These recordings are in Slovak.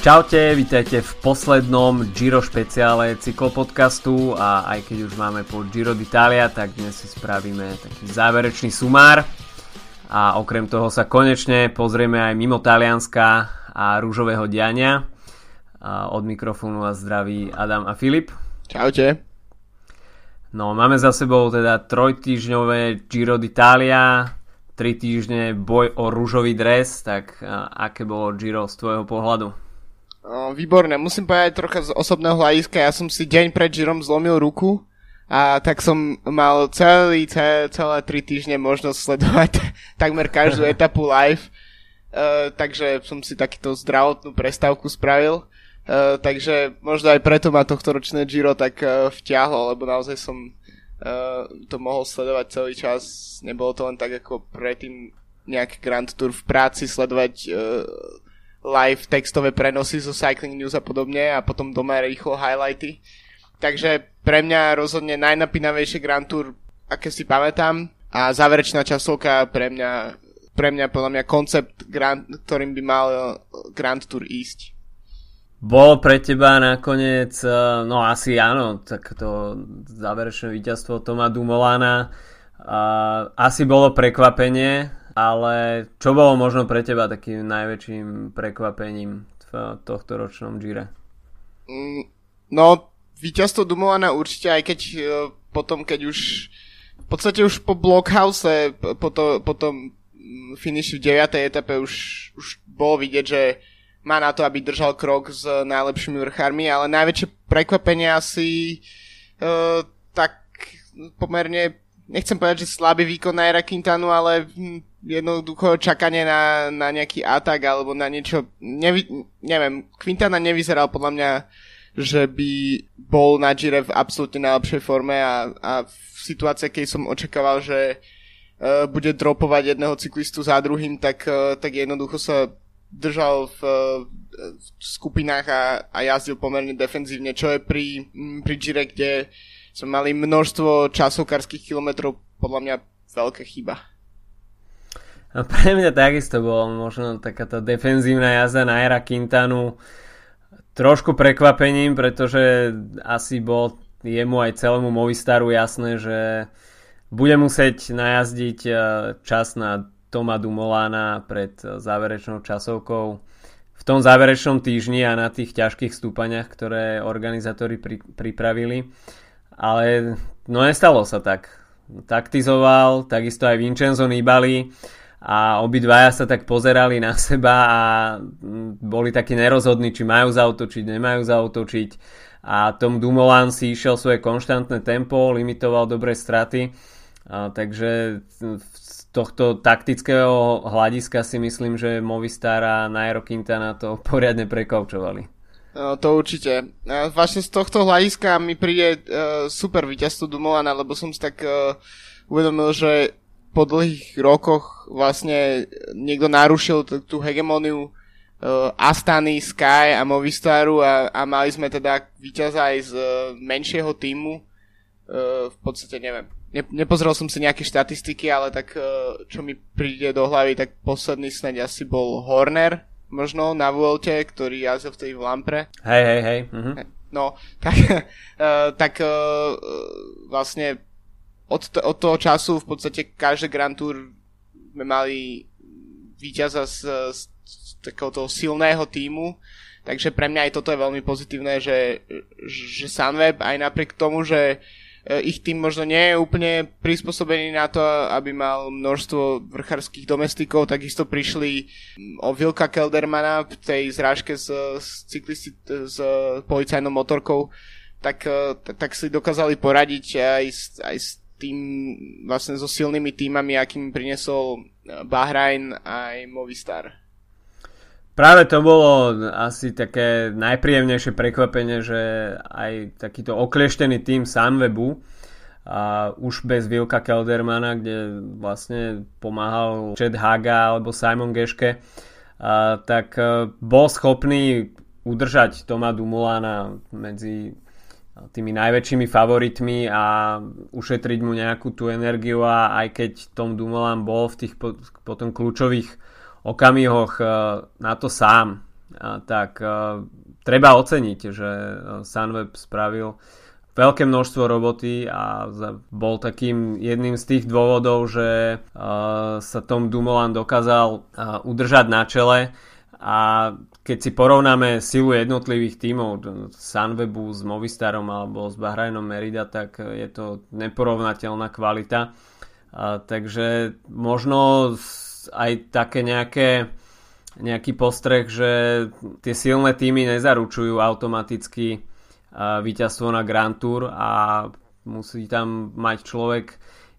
Čaute, vítajte v poslednom Giro špeciále cyklopodcastu a aj keď už máme po Giro d'Italia, tak dnes si spravíme taký záverečný sumár a okrem toho sa konečne pozrieme aj mimo Talianska a rúžového diania. A od mikrofónu a zdraví Adam a Filip. Čaute. No, máme za sebou teda trojtýžňové Giro d'Italia, tri týždne boj o rúžový dres, tak aké bolo Giro z tvojho pohľadu? Výborné, musím povedať trocha z osobného hľadiska, ja som si deň pred Žirom zlomil ruku a tak som mal celý, celé, celé tri týždne možnosť sledovať takmer každú etapu live, uh, takže som si takýto zdravotnú prestávku spravil. Uh, takže možno aj preto ma tohto ročné Giro tak uh, vťahlo, lebo naozaj som uh, to mohol sledovať celý čas. Nebolo to len tak ako predtým nejaký Grand Tour v práci sledovať uh, live textové prenosy zo Cycling News a podobne a potom doma rýchlo highlighty. Takže pre mňa rozhodne najnapínavejšie Grand Tour, aké si pamätám a záverečná časovka pre mňa, pre mňa podľa mňa koncept, Grand, ktorým by mal Grand Tour ísť. Bolo pre teba nakoniec, eh, no asi áno, tak to záverečné víťazstvo Toma Dumolána asi bolo prekvapenie, ale čo bolo možno pre teba takým najväčším prekvapením v tohto ročnom Gire? Mm, no, víťazstvo Dumovana určite, aj keď uh, potom, keď už v podstate už po Blockhouse, po, to, po tom finiši v 9. etape už, už bolo vidieť, že má na to, aby držal krok s najlepšími vrchármi, ale najväčšie prekvapenie asi uh, tak pomerne nechcem povedať, že slabý výkon na Era Quintanu, ale hm, jednoducho čakanie na, na nejaký atak alebo na niečo, nevy, neviem, Quintana nevyzeral podľa mňa, že by bol na Gire v absolútne najlepšej forme a, a v situácii, keď som očakával, že uh, bude dropovať jedného cyklistu za druhým, tak, uh, tak jednoducho sa držal v, uh, v skupinách a, a jazdil pomerne defenzívne, čo je pri, pri Gire, kde sme mali množstvo časovkárskych kilometrov, podľa mňa veľká chyba. A pre mňa takisto bolo možno takáto defenzívna jazda na Era Quintanu trošku prekvapením, pretože asi bol jemu aj celému Movistaru jasné, že bude musieť najazdiť e, čas na Toma Dumolána pred záverečnou časovkou v tom záverečnom týždni a na tých ťažkých stúpaniach, ktoré organizátori pri, pripravili. Ale no nestalo sa tak. Taktizoval, takisto aj Vincenzo Nibali a obidvaja sa tak pozerali na seba a boli takí nerozhodní, či majú zautočiť, nemajú zautočiť a Tom Dumoulin si išiel svoje konštantné tempo, limitoval dobré straty a, takže z tohto taktického hľadiska si myslím, že Movistar a Nairo Quintana to poriadne prekaučovali. No, to určite. Vlastne z tohto hľadiska mi príde uh, super víťazstvo Dumoulina, lebo som si tak uh, uvedomil, že po dlhých rokoch vlastne niekto narušil t- tú hegemóniu uh, Astany, Sky a Movistaru a, a mali sme teda víťaza aj z uh, menšieho týmu. Uh, v podstate neviem. Ne, nepozrel som si nejaké štatistiky, ale tak uh, čo mi príde do hlavy, tak posledný sneď asi bol Horner, možno na Vuelte, ktorý jazdil v tej Lampre. Hej, hej, hej. Uh-huh. No, tak, uh, tak uh, vlastne od, t- od toho času v podstate každé Grand Tour sme mali víťaza z, z, z takého toho silného týmu, takže pre mňa aj toto je veľmi pozitívne, že, že Sunweb aj napriek tomu, že e, ich tým možno nie je úplne prispôsobený na to, aby mal množstvo vrchárských domestikov, takisto prišli o Vilka Keldermana v tej zrážke s, s cyklisti s policajnou motorkou, tak, e, tak, si dokázali poradiť aj s, aj s tým vlastne so silnými týmami, akým priniesol eh, Bahrain aj Movistar. Práve to bolo asi také najpríjemnejšie prekvapenie, že aj takýto oklieštený tým Sunwebu a už bez Vilka Keldermana, kde vlastne pomáhal Chad Haga alebo Simon Geške, a, tak eh, bol schopný udržať Toma Dumulana medzi tými najväčšími favoritmi a ušetriť mu nejakú tú energiu a aj keď Tom Dumoulin bol v tých potom kľúčových okamihoch e, na to sám tak treba oceniť, že Sunweb spravil veľké množstvo roboty a bol takým jedným z tých dôvodov, že sa Tom Dumoulin dokázal udržať na čele a keď si porovnáme silu jednotlivých tímov Sunwebu s Movistarom alebo s Bahrajnom Merida, tak je to neporovnateľná kvalita. Takže možno aj také nejaké nejaký postreh, že tie silné týmy nezaručujú automaticky víťazstvo na Grand Tour a musí tam mať človek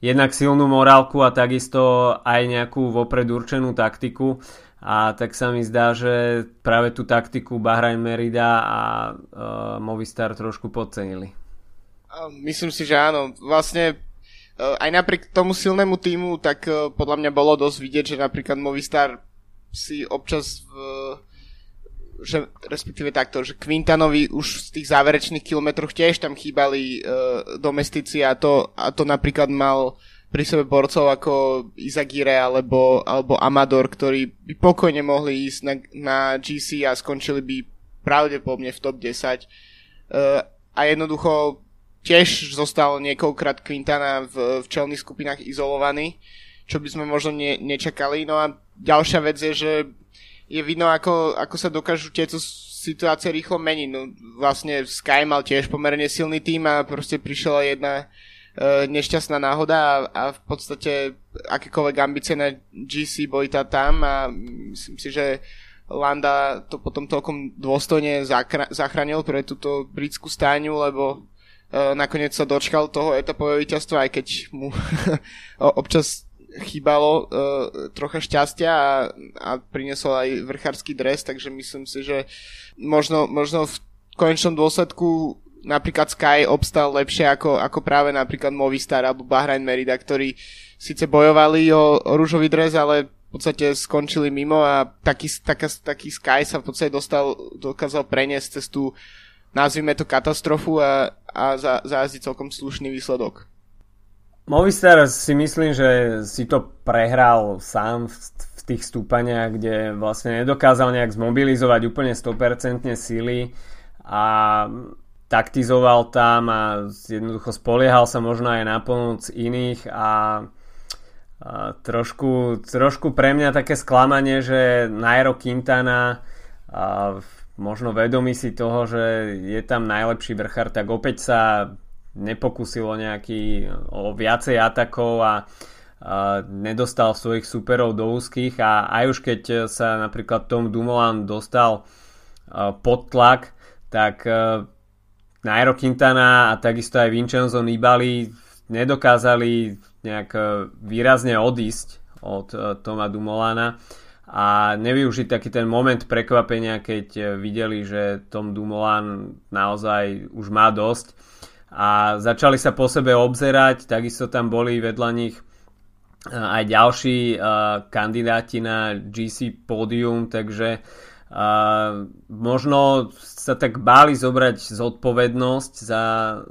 jednak silnú morálku a takisto aj nejakú vopred určenú taktiku a tak sa mi zdá, že práve tú taktiku Bahrain Merida a uh, Movistar trošku podcenili. Myslím si, že áno. Vlastne aj napriek tomu silnému týmu, tak uh, podľa mňa bolo dosť vidieť, že napríklad Movistar si občas v, že respektíve takto, že Quintanovi už v tých záverečných kilometroch tiež tam chýbali uh, domestici a to, a to napríklad mal pri sebe borcov ako Izagire alebo, alebo Amador, ktorí by pokojne mohli ísť na, na GC a skončili by pravdepodobne v top 10. Uh, e, a jednoducho tiež zostal niekoľkrát Quintana v, v čelných skupinách izolovaný, čo by sme možno ne, nečakali. No a ďalšia vec je, že je vidno, ako, ako sa dokážu tieto situácie rýchlo meniť. No, vlastne Sky mal tiež pomerne silný tým a proste prišla jedna E, nešťastná náhoda a, a v podstate akékoľvek ambície na GC boli tá tam a myslím si, že Landa to potom toľkom dôstojne zachránil pre túto britskú stáňu, lebo nakoniec sa dočkal toho etapového víťazstva, aj keď mu občas chýbalo uh, trocha šťastia a, a priniesol aj vrchársky dres, takže myslím si, že možno, možno v konečnom dôsledku napríklad Sky obstal lepšie ako, ako práve napríklad Movistar alebo Bahrain Merida, ktorí síce bojovali o, o rúžový dres, ale v podstate skončili mimo a taký, taká, taký Sky sa v podstate dostal, dokázal preniesť cez tú nazvime to katastrofu a, a za, zajazdiť celkom slušný výsledok. Movistar si myslím, že si to prehral sám v, v tých stúpaniach, kde vlastne nedokázal nejak zmobilizovať úplne 100% síly a taktizoval tam a jednoducho spoliehal sa možno aj na pomoc iných a, a trošku, trošku pre mňa také sklamanie, že Nairo Quintana a možno vedomí si toho, že je tam najlepší vrchár, tak opäť sa nepokusilo nejaký o viacej atakov a, a nedostal svojich superov do úzkých. A aj už keď sa napríklad Tom Dumoulin dostal pod tlak, tak Nairo Quintana a takisto aj Vincenzo Nibali nedokázali nejak výrazne odísť od Toma Dumolana a nevyužiť taký ten moment prekvapenia, keď e, videli, že Tom Dumoulin naozaj už má dosť. A začali sa po sebe obzerať, takisto tam boli vedľa nich aj ďalší kandidáti na GC pódium, takže možno sa tak báli zobrať zodpovednosť za,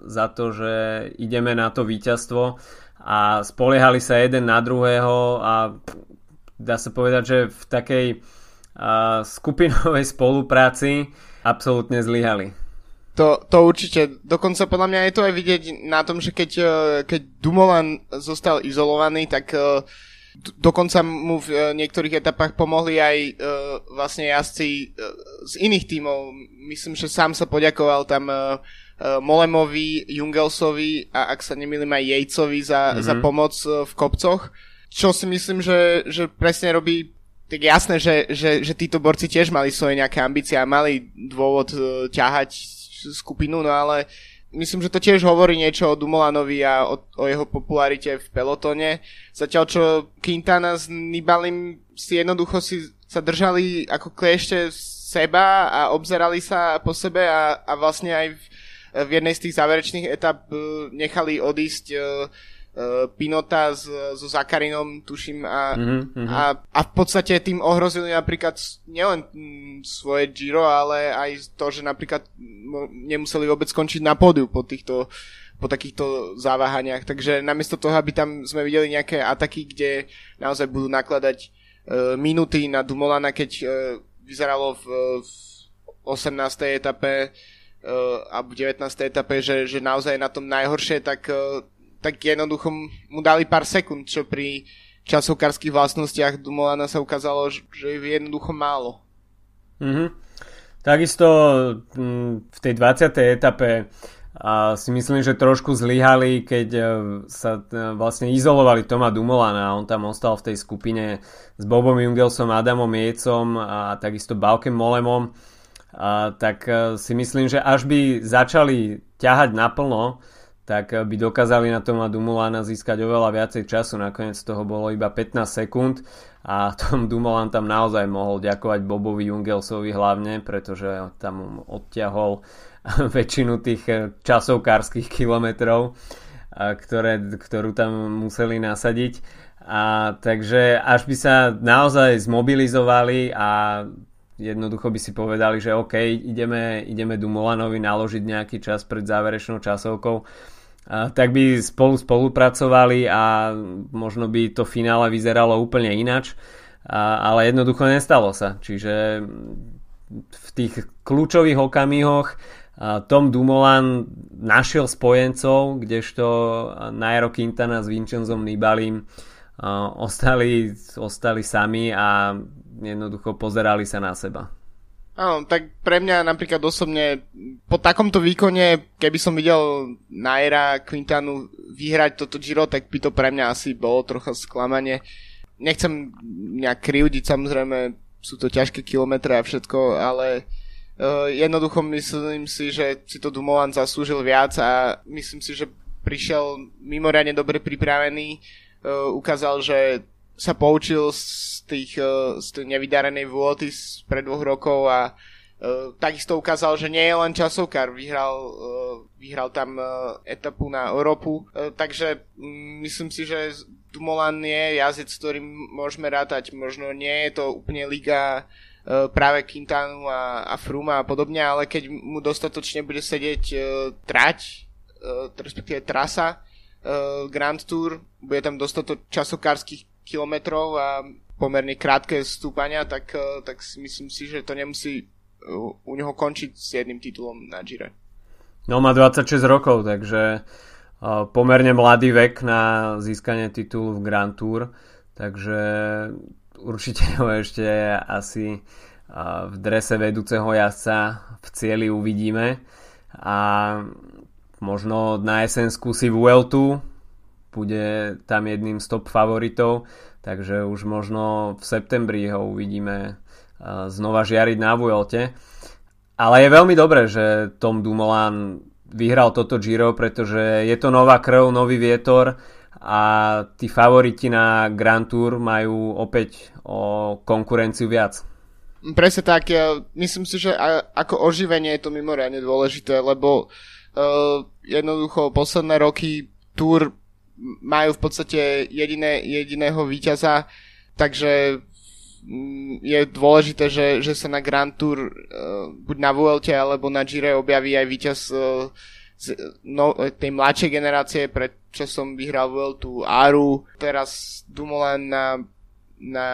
za to, že ideme na to víťazstvo. A spoliehali sa jeden na druhého a dá sa povedať, že v takej uh, skupinovej spolupráci absolútne zlyhali. To, to určite. Dokonca podľa mňa je to aj vidieť na tom, že keď, keď Dumoulin zostal izolovaný, tak uh, dokonca mu v e, niektorých etapách pomohli aj vlastne jazdci z iných tímov. Myslím, že sám sa poďakoval tam Molemovi, Jungelsovi a ak sa nemýlim aj Jejcovi za, mm-hmm. za pomoc uh, v kopcoch. Čo si myslím, že, že presne robí tak jasné, že, že, že títo borci tiež mali svoje nejaké ambície a mali dôvod uh, ťahať skupinu, no ale myslím, že to tiež hovorí niečo o Dumolanovi a o, o jeho popularite v pelotone. Zatiaľ čo Quintana s Nibalim si jednoducho si sa držali ako kliešte seba a obzerali sa po sebe a, a vlastne aj v, v jednej z tých záverečných etap uh, nechali odísť uh, Pinota s, so Zakarinom, tuším, a, mm-hmm. a, a v podstate tým ohrozili napríklad nielen mm, svoje Giro, ale aj to, že napríklad nemuseli vôbec skončiť na pódiu po týchto po takýchto záváhaniach. Takže namiesto toho, aby tam sme videli nejaké ataky, kde naozaj budú nakladať uh, minuty na Dumolana, keď uh, vyzeralo v, v 18. etape uh, a v 19. etape, že, že naozaj na tom najhoršie, tak, uh, tak jednoducho mu dali pár sekúnd, čo pri časovkárských vlastnostiach Dumolana sa ukázalo, že je jednoducho málo. Mm-hmm. Takisto mm, v tej 20. etape a si myslím, že trošku zlyhali, keď e, sa e, vlastne izolovali Toma Dumolana a on tam ostal v tej skupine s Bobom Jungelsom, Adamom Jecom a takisto Balkem Molemom a tak e, si myslím, že až by začali ťahať naplno, tak by dokázali na Toma Dumolana získať oveľa viacej času, nakoniec toho bolo iba 15 sekúnd a Tom Dumoulin tam naozaj mohol ďakovať Bobovi Jungelsovi hlavne, pretože tam odťahol väčšinu tých eh, časovkárskych kilometrov, ktoré, ktorú tam museli nasadiť. A takže až by sa naozaj zmobilizovali a jednoducho by si povedali, že OK, ideme, ideme Dumolanovi naložiť nejaký čas pred záverečnou časovkou, tak by spolu spolupracovali a možno by to finále vyzeralo úplne inač, ale jednoducho nestalo sa. Čiže v tých kľúčových okamihoch tom Dumoulin našiel spojencov, kdežto Nairo Quintana s Vincenzom Nibalim ostali, ostali sami a jednoducho pozerali sa na seba. Áno, tak pre mňa napríklad osobne po takomto výkone, keby som videl Naira Quintanu vyhrať toto Giro, tak by to pre mňa asi bolo trocha sklamanie. Nechcem nejak krivdiť, samozrejme sú to ťažké kilometre a všetko, ale Uh, jednoducho myslím si, že si to Dumoulin zaslúžil viac a myslím si, že prišiel mimoriadne dobre pripravený. Uh, ukázal, že sa poučil z, tých, uh, z tej nevydarenej vôty pred dvoch rokov a uh, takisto ukázal, že nie je len časovkár. Vyhral, uh, vyhral tam uh, etapu na Európu. Takže um, myslím si, že Dumoulin je jazdec, ktorým môžeme rátať. Možno nie je to úplne liga E, práve Quintanu a, a Fruma a podobne, ale keď mu dostatočne bude sedieť trať, respektíve trasa Grand Tour, bude tam dostatok časokárskych kilometrov a pomerne krátke stúpania, tak, uh, tak si myslím si, že to nemusí uh, u neho končiť s jedným titulom na Gire. No má 26 rokov, takže uh, pomerne mladý vek na získanie titulu v Grand Tour, takže určite ho ešte asi v drese vedúceho jazdca v cieli uvidíme a možno na jeseň skúsi Vueltu bude tam jedným z top favoritov takže už možno v septembri ho uvidíme znova žiariť na Vuelte ale je veľmi dobré, že Tom Dumoulin vyhral toto Giro, pretože je to nová krv, nový vietor a tí favoriti na Grand Tour majú opäť o konkurenciu viac. Presne tak, ja myslím si, že ako oživenie je to mimoriadne dôležité, lebo uh, jednoducho posledné roky Tour majú v podstate jediné, jediného víťaza, takže mm, je dôležité, že, že sa na Grand Tour uh, buď na Vuelte alebo na Gire objaví aj víťaz uh, z no, tej mladšej generácie, pred časom vyhral Vueltu Aru, teraz Dumoulin na, na,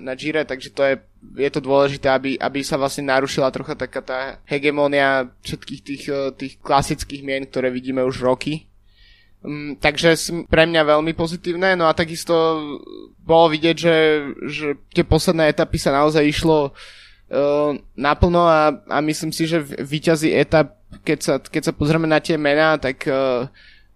na Gire, takže to je, je to dôležité, aby, aby sa vlastne narušila trocha taká tá hegemónia všetkých tých, eh, tých klasických mien, ktoré vidíme už roky. Um, takže pre mňa veľmi pozitívne, no a takisto bolo vidieť, že, že tie posledné etapy sa naozaj išlo uh, naplno a, a myslím si, že výťazí etap keď sa, keď sa pozrieme na tie mená, tak uh,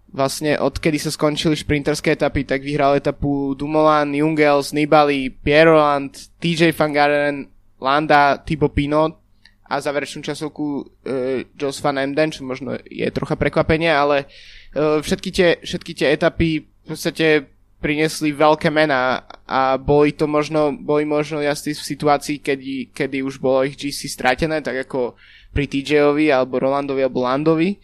vlastne odkedy sa skončili šprinterské etapy, tak vyhral etapu Dumoulin, Jungels, Nibali, Pierre Roland, TJ Van Garen, Landa, Thibaut Pinot a záverečnú časovku uh, Jos Van Emden, čo možno je trocha prekvapenie, ale uh, všetky, tie, všetky tie etapy v podstate priniesli veľké mená a boli to možno, boli možno jasní v situácii, kedy, kedy už bolo ich GC stratené, tak ako pri TJ-ovi alebo Rolandovi alebo Landovi,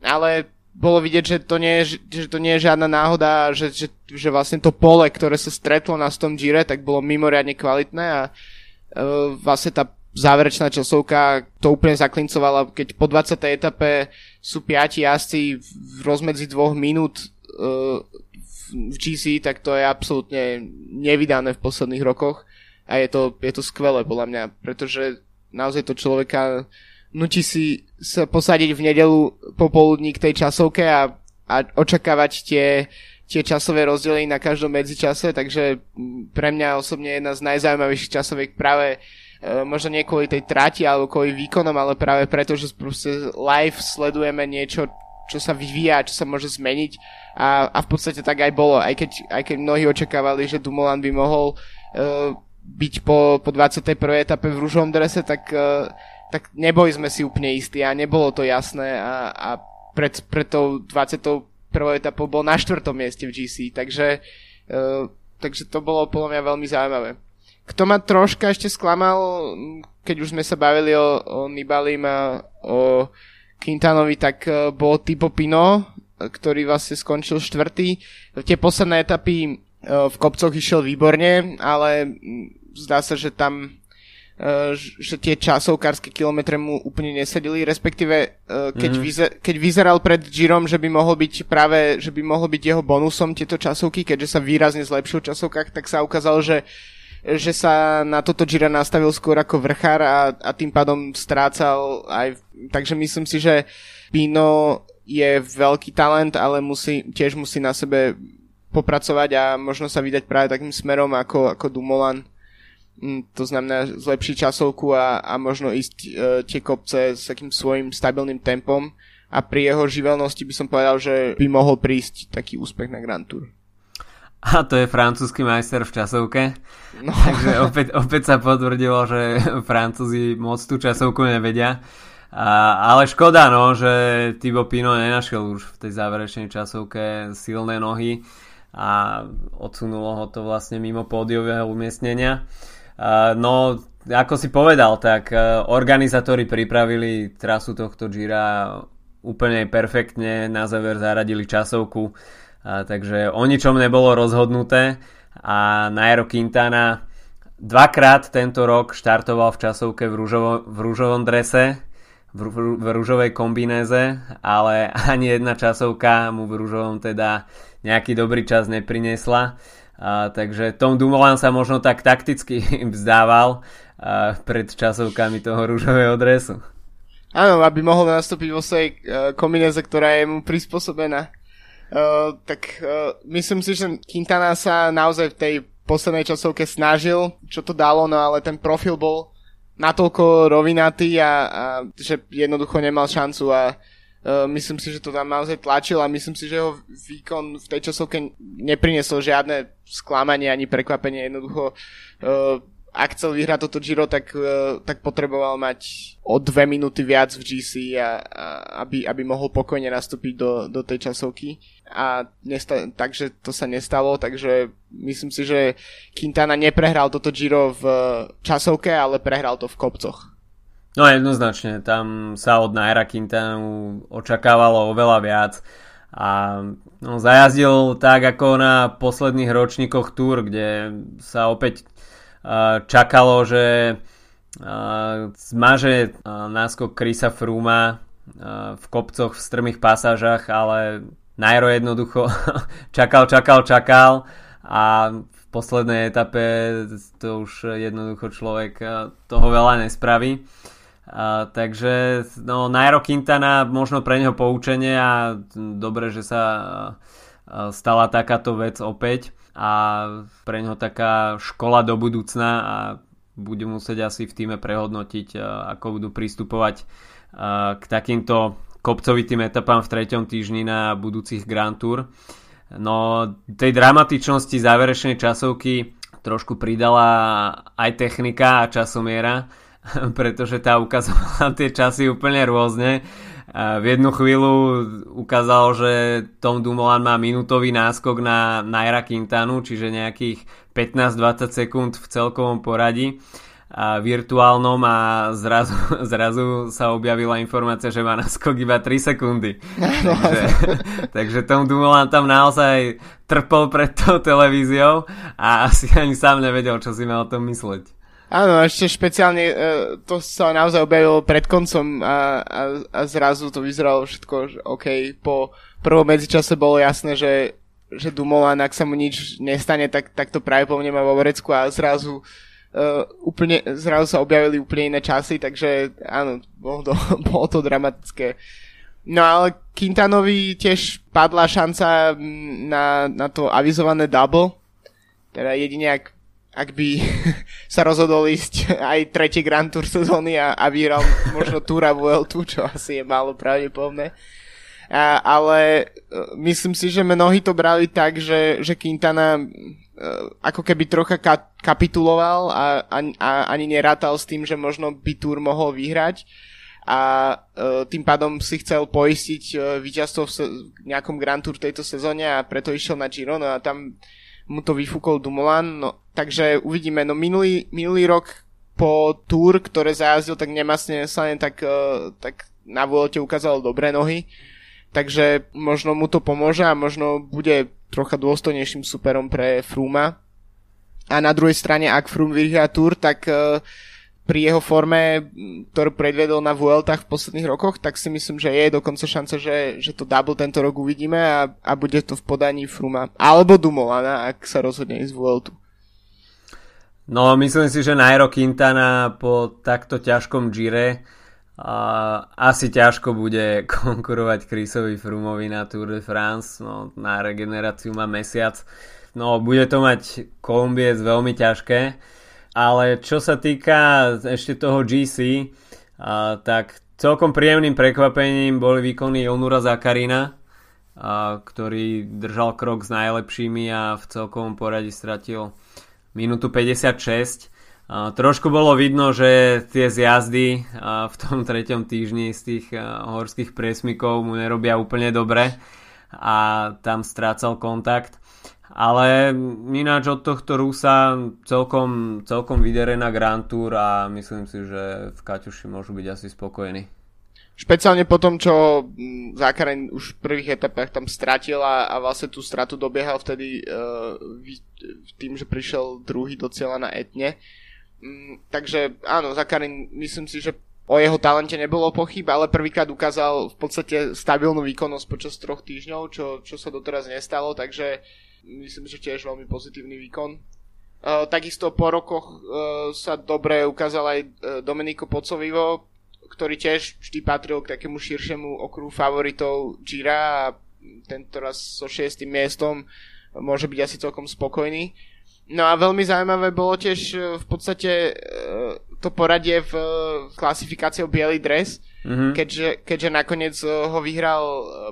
ale bolo vidieť, že to nie je, že to nie je žiadna náhoda, že, že, že vlastne to pole, ktoré sa stretlo na tom Gire, tak bolo mimoriadne kvalitné a uh, vlastne tá záverečná časovka to úplne zaklincovala, keď po 20. etape sú piati jazdci v rozmedzi dvoch minút uh, v GC, tak to je absolútne nevydané v posledných rokoch. a je to, je to skvelé podľa mňa, pretože naozaj to človeka nutí si sa posadiť v nedelu popoludní k tej časovke a, a očakávať tie, tie časové rozdiely na každom medzičase, takže pre mňa osobne jedna z najzaujímavejších časoviek práve e, možno nie kvôli tej trati alebo kvôli výkonom, ale práve preto, že proste live sledujeme niečo, čo sa vyvíja, čo sa môže zmeniť a, a v podstate tak aj bolo, aj keď, aj keď mnohí očakávali, že Dumoulin by mohol uh, byť po, po 21. etape v rúžovom drese, tak uh, tak neboli sme si úplne istí a nebolo to jasné a, a pred, pred tou 21. etapou bol na štvrtom mieste v GC, takže, uh, takže to bolo podľa mňa veľmi zaujímavé. Kto ma troška ešte sklamal, keď už sme sa bavili o, o Nibalim a o Quintanovi, tak uh, bol Tipo Pino, ktorý vlastne skončil štvrtý. Tie posledné etapy uh, v kopcoch išiel výborne, ale zdá sa, že tam Eh, že tie časovkárske kilometre mu úplne nesedili, respektíve keď, mm. vyzer, keď vyzeral pred Girom, že by mohol byť práve, že by mohol byť jeho bonusom tieto časovky, keďže sa výrazne zlepšil v časovkách, tak sa ukázalo, že že sa na toto Gira nastavil skôr ako vrchár a, a tým pádom strácal aj, takže myslím si, že Pino je veľký talent, ale musí, tiež musí na sebe popracovať a možno sa vydať práve takým smerom ako, ako Dumoulin Mm, to znamená zlepšiť časovku a, a možno ísť e, tie kopce s takým svojim stabilným tempom a pri jeho živelnosti by som povedal, že by mohol prísť taký úspech na Grand Tour. A to je francúzsky majster v časovke. No. Takže opäť, opäť sa potvrdilo, že Francúzi moc tú časovku nevedia. A, ale škoda, no, že Thibaut Pino nenašiel už v tej záverečnej časovke silné nohy a odsunulo ho to vlastne mimo pódiového umiestnenia. No, ako si povedal, tak e, organizátori pripravili trasu tohto Gira úplne perfektne, na záver zaradili časovku, takže o ničom nebolo rozhodnuté a Nairo Quintana dvakrát tento rok štartoval v časovke v, rúžovo, v rúžovom drese, v, v rúžovej kombinéze, ale ani jedna časovka mu v rúžovom teda nejaký dobrý čas neprinesla. A, takže Tom Dumoulin sa možno tak takticky vzdával a, pred časovkami toho rúžového dresu. Áno, aby mohol nastúpiť vo svojej uh, kombineze, ktorá je mu prispôsobená. Uh, tak uh, myslím si, že Quintana sa naozaj v tej poslednej časovke snažil, čo to dalo, no ale ten profil bol natoľko rovinatý a, a že jednoducho nemal šancu a Uh, myslím si, že to tam naozaj tlačil a myslím si, že jeho výkon v tej časovke nepriniesol žiadne sklamanie ani prekvapenie. Jednoducho, uh, ak chcel vyhrať toto Giro, tak, uh, tak potreboval mať o dve minúty viac v GC, a, a, aby, aby mohol pokojne nastúpiť do, do tej časovky. A nesta- takže to sa nestalo, takže myslím si, že Quintana neprehral toto Giro v časovke, ale prehral to v kopcoch. No jednoznačne, tam sa od Naira Quintanu očakávalo oveľa viac a no, zajazdil tak ako na posledných ročníkoch Tour, kde sa opäť čakalo, že zmaže uh, náskok Krisa Fruma v kopcoch, v strmých pasážach, ale Nairo jednoducho čakal, čakal, čakal a v poslednej etape to už jednoducho človek toho veľa nespraví. A, takže no, Nairo Quintana možno pre neho poučenie a dobre, že sa stala takáto vec opäť a pre neho taká škola do budúcna a bude musieť asi v týme prehodnotiť, ako budú pristupovať k takýmto kopcovitým etapám v treťom týždni na budúcich Grand Tour. No tej dramatičnosti záverečnej časovky trošku pridala aj technika a časomiera pretože tá ukazovala tie časy úplne rôzne. V jednu chvíľu ukázal, že Tom Dumoulin má minútový náskok na Naira Quintanu, čiže nejakých 15-20 sekúnd v celkovom poradí a virtuálnom a zrazu, zrazu sa objavila informácia, že má náskok iba 3 sekundy. takže, takže Tom Dumoulin tam naozaj trpol pred tou televíziou a asi ani sám nevedel, čo si mal o tom mysleť. Áno, ešte špeciálne uh, to sa naozaj objavilo pred koncom a, a, a zrazu to vyzeralo všetko, že OK, po prvom medzičase bolo jasné, že, že Dumoulin, ak sa mu nič nestane, tak, tak to práve po mne má vo vrecku a zrazu uh, úplne, zrazu sa objavili úplne iné časy, takže áno, bolo to, bolo to dramatické. No ale Quintanovi tiež padla šanca na, na to avizované double, teda jedine ak, ak by sa rozhodol ísť aj tretí Grand Tour sezóny a, a vyhral možno Tour a Vueltu, čo asi je málo pravdepodobné. A, ale uh, myslím si, že mnohí to brali tak, že, že Quintana uh, ako keby trocha ka- kapituloval a, a, a ani nerátal s tým, že možno by Tour mohol vyhrať a uh, tým pádom si chcel poistiť uh, víťazstvo v, se- v nejakom Grand Tour tejto sezóne a preto išiel na Giro no a tam mu to vyfúkol Dumoulin, no takže uvidíme, no minulý, minulý rok po Tour, ktoré zajazdil, tak nemastne sa len tak, uh, tak na Vuelte ukázal dobré nohy, takže možno mu to pomôže a možno bude trocha dôstojnejším superom pre Fruma. A na druhej strane, ak Frum vyhrá Tour, tak uh, pri jeho forme, ktorú predvedol na Vueltách v posledných rokoch, tak si myslím, že je dokonca šanca, že, že to double tento rok uvidíme a, a bude to v podaní Fruma. Alebo Dumolana, ak sa rozhodne ísť Vueltu. No, myslím si, že Nairo Quintana po takto ťažkom Gire a asi ťažko bude konkurovať Chrisovi Frumovi na Tour de France. No, na regeneráciu má mesiac. No, bude to mať Kolumbiec veľmi ťažké ale čo sa týka ešte toho GC, a, tak celkom príjemným prekvapením boli výkony Onura Zakarina, a, ktorý držal krok s najlepšími a v celkovom poradí stratil minútu 56. A, trošku bolo vidno, že tie zjazdy a, v tom treťom týždni z tých a, horských priesmykov mu nerobia úplne dobre a tam strácal kontakt ale ináč od tohto Rusa celkom, celkom vydere Grand Tour a myslím si, že v Kaťuši môžu byť asi spokojení. Špeciálne po tom, čo mm, Zákaren už v prvých etapách tam stratil a, a vlastne tú stratu dobiehal vtedy uh, tým, že prišiel druhý do cieľa na Etne. Um, takže áno, Zakarin myslím si, že o jeho talente nebolo pochyb, ale prvýkrát ukázal v podstate stabilnú výkonnosť počas troch týždňov, čo, čo sa doteraz nestalo, takže uh, Myslím, že tiež veľmi pozitívny výkon. Uh, takisto po rokoch uh, sa dobre ukázal aj uh, Domenico Pocovivo, ktorý tiež vždy patril k takému širšiemu okruhu favoritov Gira a tento raz so šiestým miestom môže byť asi celkom spokojný. No a veľmi zaujímavé bolo tiež v podstate to poradie v klasifikáciou Bielý dres, mm-hmm. keďže, keďže nakoniec ho vyhral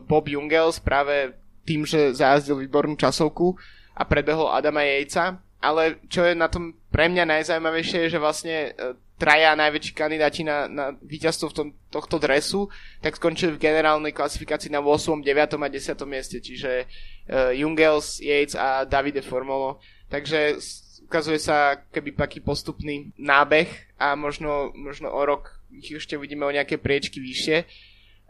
Bob Jungels práve tým, že zajazdil výbornú časovku a predbehol Adama Jejca. Ale čo je na tom pre mňa najzaujímavejšie je, že vlastne e, traja najväčší kandidáti na, na víťazstvo v tom, tohto dresu, tak skončili v generálnej klasifikácii na 8., 9. a 10. mieste, čiže uh, Jungels, Yates a Davide Formolo. Takže ukazuje sa keby taký postupný nábeh a možno, možno o rok ich ešte uvidíme o nejaké priečky vyššie.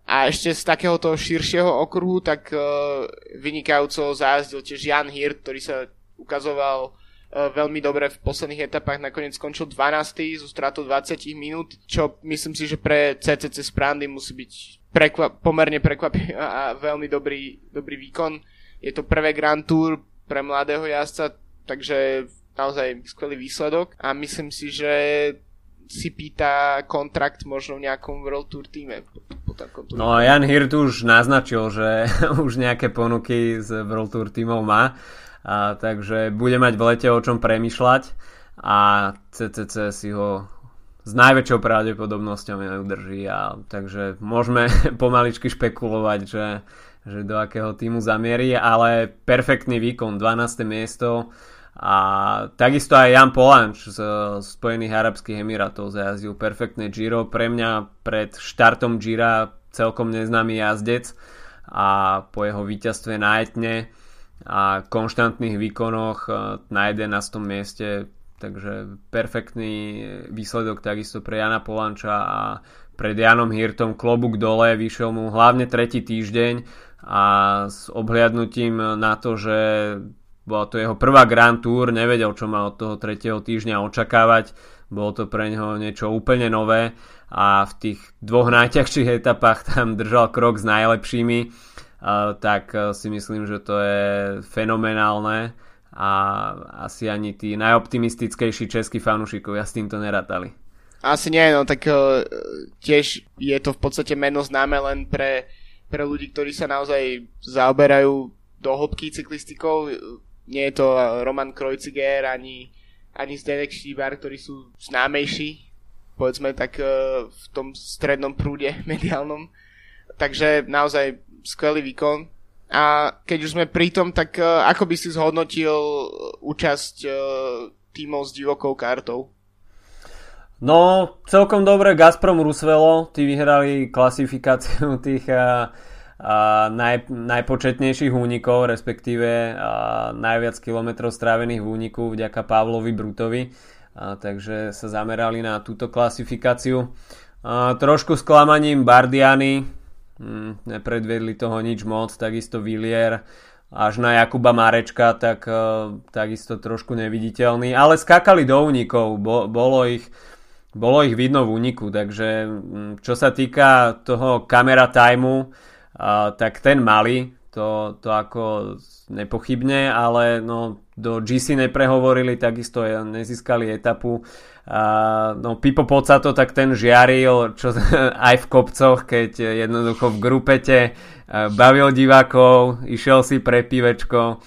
A ešte z takéhoto širšieho okruhu, tak uh, vynikajúco zájazdil tiež Jan Hirt, ktorý sa ukazoval uh, veľmi dobre v posledných etapách, nakoniec skončil 12. zo stratou 20 minút, čo myslím si, že pre CCC Sprandy musí byť prekva- pomerne prekvapivý a veľmi dobrý, dobrý výkon. Je to prvé Grand Tour pre mladého jazdca, takže naozaj skvelý výsledok a myslím si, že si pýta kontrakt možno v nejakom World Tour týme No Jan Hirt už naznačil, že už nejaké ponuky z World Tour tímov má, a, takže bude mať v lete o čom premyšľať a CCC si ho s najväčšou pravdepodobnosťou neudrží a takže môžeme pomaličky špekulovať, že, že do akého týmu zamierí, ale perfektný výkon, 12. miesto a takisto aj Jan Polanč z Spojených Arabských Emirátov zajazdil perfektné Giro. Pre mňa pred štartom Gira celkom neznámy jazdec a po jeho víťazstve na Etne a konštantných výkonoch e, na 11. mieste takže perfektný výsledok takisto pre Jana Polanča a pred Janom Hirtom klobúk dole, vyšiel mu hlavne tretí týždeň a s obhliadnutím na to, že bola to jeho prvá Grand Tour, nevedel, čo má od toho tretieho týždňa očakávať. Bolo to pre neho niečo úplne nové a v tých dvoch najťažších etapách tam držal krok s najlepšími, tak e, si myslím, že to je fenomenálne a asi ani tí najoptimistickejší českí fanúšikovia s týmto nerátali. Asi nie, no tak uh, tiež je to v podstate meno známe len pre, pre ľudí, ktorí sa naozaj zaoberajú do hĺbky cyklistikou. Nie je to Roman Kreuziger ani, ani Zdenek Štíbar, ktorí sú známejší, povedzme tak uh, v tom strednom prúde mediálnom. Takže naozaj skvelý výkon. A keď už sme pri tom, tak uh, ako by si zhodnotil účasť uh, tímov s divokou kartou? No, celkom dobre Gazprom Rusvelo, tí vyhrali klasifikáciu tých a naj, najpočetnejších únikov, respektíve najviac kilometrov strávených v úniku vďaka Pavlovi Brutovi. Takže sa zamerali na túto klasifikáciu. Trošku sklamaním Bardiany, hm, nepredvedli toho nič moc, takisto Villier až na Jakuba Marečka, tak uh, takisto trošku neviditeľný, ale skakali do únikov, Bo, bolo ich bolo ich vidno v úniku, takže mm, čo sa týka toho kamera timeu, tak ten mali, to, to ako nepochybne, ale no, do GC neprehovorili, takisto nezískali etapu. A, no Pipo Pocato, tak ten žiaril čo, aj v kopcoch, keď jednoducho v grupete bavil divákov, išiel si pre pivečko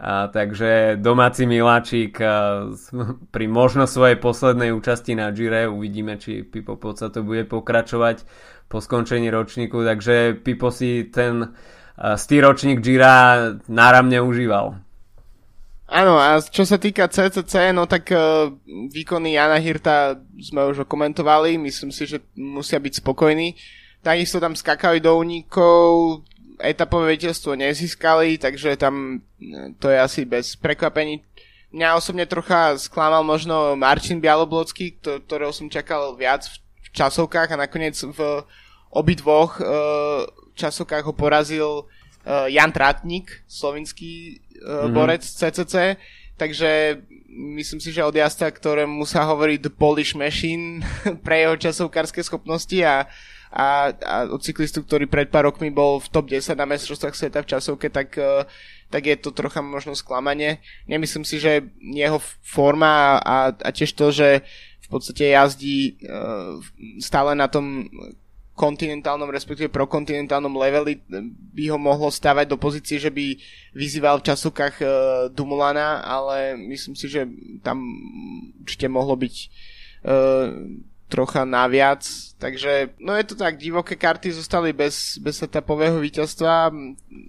a, takže domáci miláčik a, pri možno svojej poslednej účasti na Gire uvidíme, či Pipo Poca to bude pokračovať po skončení ročníku, takže Pipo si ten stý ročník Gira náramne užíval. Áno, a čo sa týka CCC, no tak uh, výkony Jana Hirta sme už komentovali, myslím si, že musia byť spokojní. Takisto tam skakali do únikov, etapové víťazstvo nezískali, takže tam e, to je asi bez prekvapení. Mňa osobne trocha sklamal možno Marcin Bialoblocký, ktorého som čakal viac v časovkách a nakoniec v obidvoch uh, časovkách ho porazil uh, Jan Tratník, slovinský uh, mm-hmm. borec CCC, takže myslím si, že od jazda, ktorému sa hovorí The Polish Machine pre jeho časovkárske schopnosti a a, a od cyklistu, ktorý pred pár rokmi bol v top 10 na mestrovstvách sveta v časovke, tak, e, tak je to trocha možno sklamanie. Nemyslím si, že jeho forma a, a tiež to, že v podstate jazdí uh, stále na tom kontinentálnom, respektíve prokontinentálnom leveli by ho mohlo stavať do pozície, že by vyzýval v časovkách uh, Dumulana, ale myslím si, že tam určite mohlo byť uh, trocha naviac, takže no je to tak, divoké karty zostali bez, bez etapového víťazstva,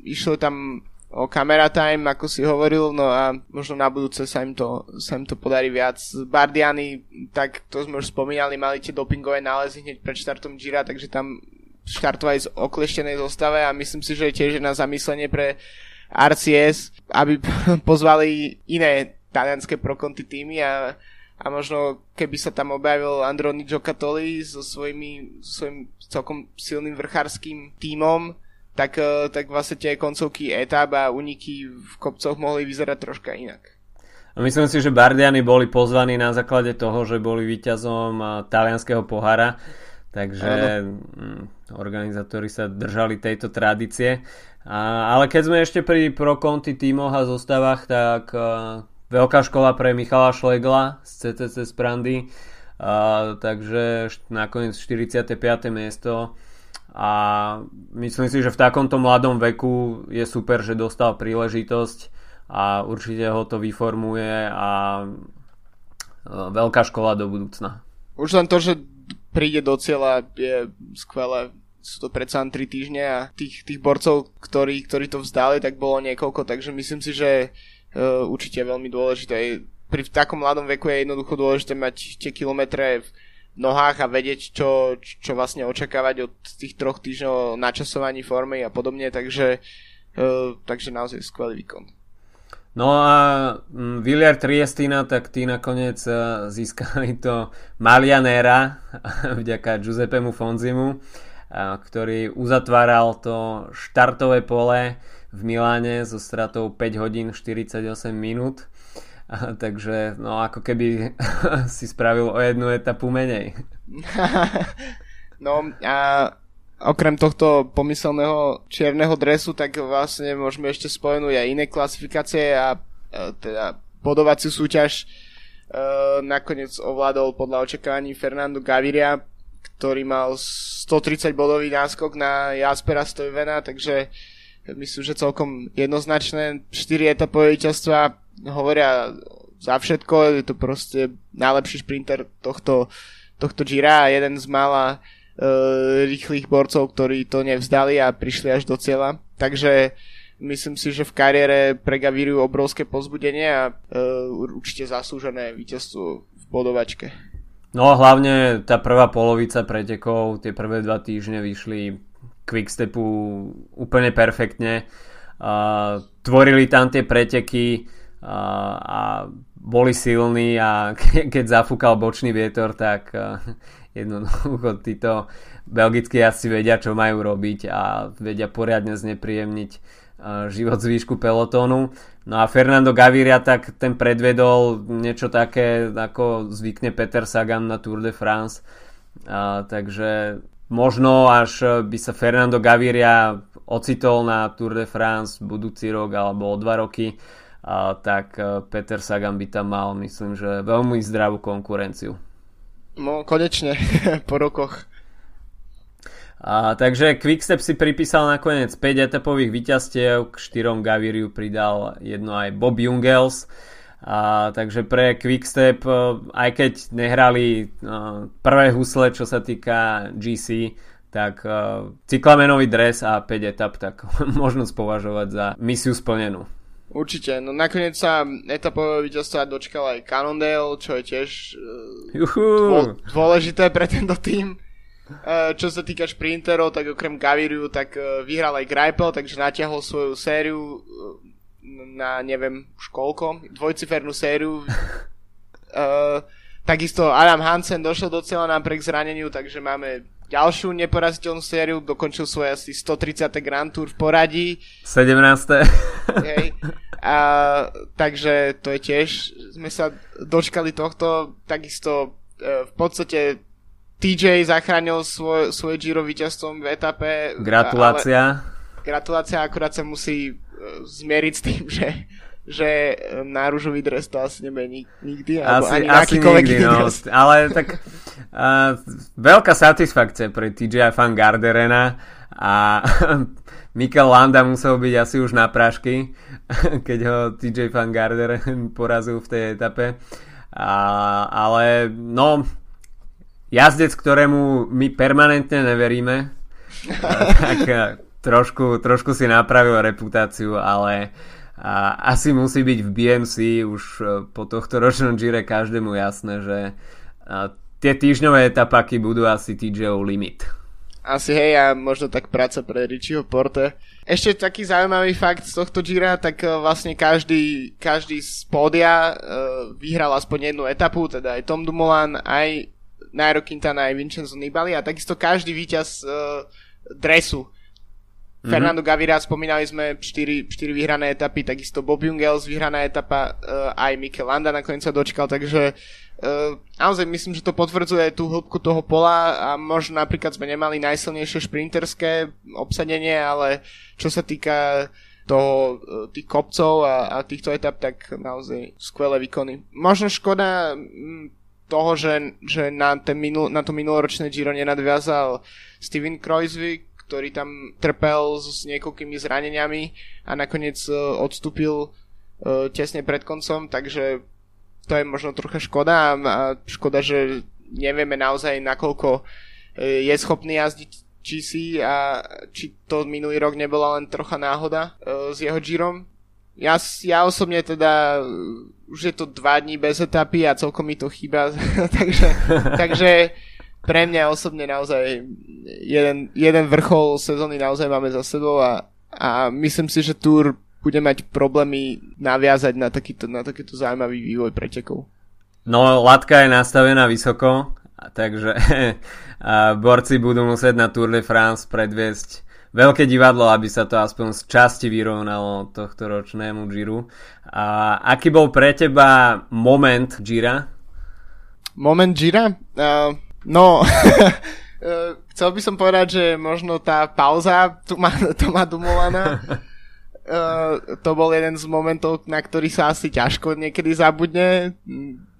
išlo tam o camera time, ako si hovoril, no a možno na budúce sa im to, sa im to podarí viac. Bardiany, tak to sme už spomínali, mali tie dopingové nálezy hneď pred štartom Gira, takže tam štartovali z okleštenej zostave a myslím si, že je tiež na zamyslenie pre RCS, aby pozvali iné talianské prokonty týmy a a možno keby sa tam objavil Androni Giocattoli so, svojimi, so svojím celkom silným vrchárským tímom, tak, eh, tak vlastne tie koncovky etap a uniky v kopcoch mohli vyzerať troška inak. Myslím si, že Bardiani boli pozvaní na základe toho, že boli víťazom eh, talianského pohára, takže mm, organizátori sa držali tejto tradície. A, ale keď sme ešte pri Pro Conti tímoch a zostavách, tak uh, veľká škola pre Michala Šlegla z CCC z Prandy, a, takže nakoniec 45. miesto a myslím si, že v takomto mladom veku je super, že dostal príležitosť a určite ho to vyformuje a veľká škola do budúcna. Už len to, že príde do cieľa je skvelé sú to predsa 3 týždne a tých, tých borcov, ktorí, ktorí to vzdali, tak bolo niekoľko, takže myslím si, že uh, určite veľmi dôležité. Pri takom mladom veku je jednoducho dôležité mať tie kilometre nohách a vedieť, čo, čo vlastne očakávať od tých troch týždňov načasovaní formy a podobne, takže, uh, takže naozaj skvelý výkon. No a mm, Villar Triestina, tak tí nakoniec uh, získali to Malianera vďaka Giuseppemu Fonzimu, ktorý uzatváral to štartové pole v Miláne so stratou 5 hodín 48 minút. Takže no ako keby si spravil o jednu etapu menej. no a okrem tohto pomyselného čierneho dresu, tak vlastne môžeme ešte spomenúť aj iné klasifikácie a teda bodovaciu súťaž nakoniec ovládol podľa očakávaní Fernando Gaviria, ktorý mal 130 bodový náskok na Jaspera Stojvena, takže myslím, že celkom jednoznačné 4 etapové víťazstva hovoria za všetko, je to proste najlepší šprinter tohto, tohto Gira a jeden z mála uh, rýchlych borcov, ktorí to nevzdali a prišli až do cieľa. Takže myslím si, že v kariére pre Gaviriu obrovské pozbudenie a uh, určite zaslúžené víťazstvo v bodovačke. No hlavne tá prvá polovica pretekov, tie prvé dva týždne vyšli Quickstepu úplne perfektne. Uh, tvorili tam tie preteky a boli silní a keď zafúkal bočný vietor, tak uh, jednoducho títo belgickí asi vedia, čo majú robiť a vedia poriadne znepríjemniť uh, život zvýšku pelotónu. No a Fernando Gaviria tak ten predvedol niečo také, ako zvykne Peter Sagan na Tour de France. Uh, takže možno až by sa Fernando Gaviria ocitol na Tour de France budúci rok alebo o dva roky a, tak e, Peter Sagan by tam mal, myslím, že veľmi zdravú konkurenciu. No, konečne, po rokoch. A, takže Quickstep si pripísal nakoniec 5 etapových víťazstiev, k 4 Gaviriu pridal jedno aj Bob Jungels. A, takže pre Quickstep, e, aj keď nehrali uh, prvé husle, čo sa týka GC, tak uh, cyklamenový dres a 5 etap, tak možno spovažovať za misiu splnenú. Určite, no nakoniec sa etapové víťazstva dočkal aj Cannondale, čo je tiež uh, dôležité pre tento tým. Uh, čo sa týka šprinterov, tak okrem Gaviriu, tak uh, vyhral aj Greipel, takže natiahol svoju sériu uh, na neviem už koľko, dvojcifernú sériu. Uh, takisto Adam Hansen došiel do cieľa napriek zraneniu, takže máme ďalšiu neporaziteľnú sériu, dokončil svoje asi 130. Grand Tour v poradí. 17. Hej. A, takže to je tiež, sme sa dočkali tohto, takisto e, v podstate TJ zachránil svoj, svoje Giro víťazstvom v etape. Gratululácia. Ale, gratulácia, akurát sa musí e, zmieriť s tým, že že na rúžový dres to asi nebude nikdy, alebo asi, ani asi nikdy, no, ale tak uh, veľká satisfakcia pre TJ Fan Garderena a Mikel Landa musel byť asi už na prášky, keď ho TJ Van Garderen porazil v tej etape. A, ale no, jazdec, ktorému my permanentne neveríme, tak trošku, trošku si napravil reputáciu, ale a asi musí byť v BMC už e, po tohto ročnom Gire každému jasné, že tie týždňové etapaky budú asi TJO limit. Asi hej a možno tak práca pre Richieho Porte. Ešte taký zaujímavý fakt z tohto Gira, tak e, vlastne každý, každý z pódia vyhral aspoň jednu etapu, teda aj Tom Dumoulin, aj Nairo Quintana, aj Vincenzo Nibali a takisto každý víťaz dresu Mm-hmm. Fernando Gaviria, spomínali sme 4, 4 vyhrané etapy, takisto Bob Jungels vyhraná etapa, uh, aj Mikel Landa nakoniec sa dočkal, takže uh, naozaj myslím, že to potvrdzuje tú hĺbku toho pola a možno napríklad sme nemali najsilnejšie šprinterské obsadenie, ale čo sa týka toho, uh, tých kopcov a, a týchto etap, tak naozaj skvelé výkony. Možno škoda toho, že, že na, ten minul, na to minuloročné Giro nenadviazal Steven Kreuzvik, ktorý tam trpel s niekoľkými zraneniami a nakoniec e, odstúpil e, tesne pred koncom, takže to je možno trocha škoda a škoda, že nevieme naozaj nakoľko e, je schopný jazdiť si a či to minulý rok nebola len trocha náhoda s jeho Girom. Ja, ja osobne teda už je to dva dní bez etapy a celkom mi to chýba, takže, takže pre mňa osobne naozaj jeden, jeden vrchol sezóny naozaj máme za sebou a, a myslím si, že Tour bude mať problémy naviazať na takýto, na takýto zaujímavý vývoj pretekov. No, latka je nastavená vysoko, takže borci budú musieť na Tour de France predviesť veľké divadlo, aby sa to aspoň z časti vyrovnalo tohto ročnému Giro. A aký bol pre teba moment Gira? Moment Gira? Uh, No, chcel by som povedať, že možno tá pauza tu má, to má Dumolana. uh, to bol jeden z momentov, na ktorý sa asi ťažko niekedy zabudne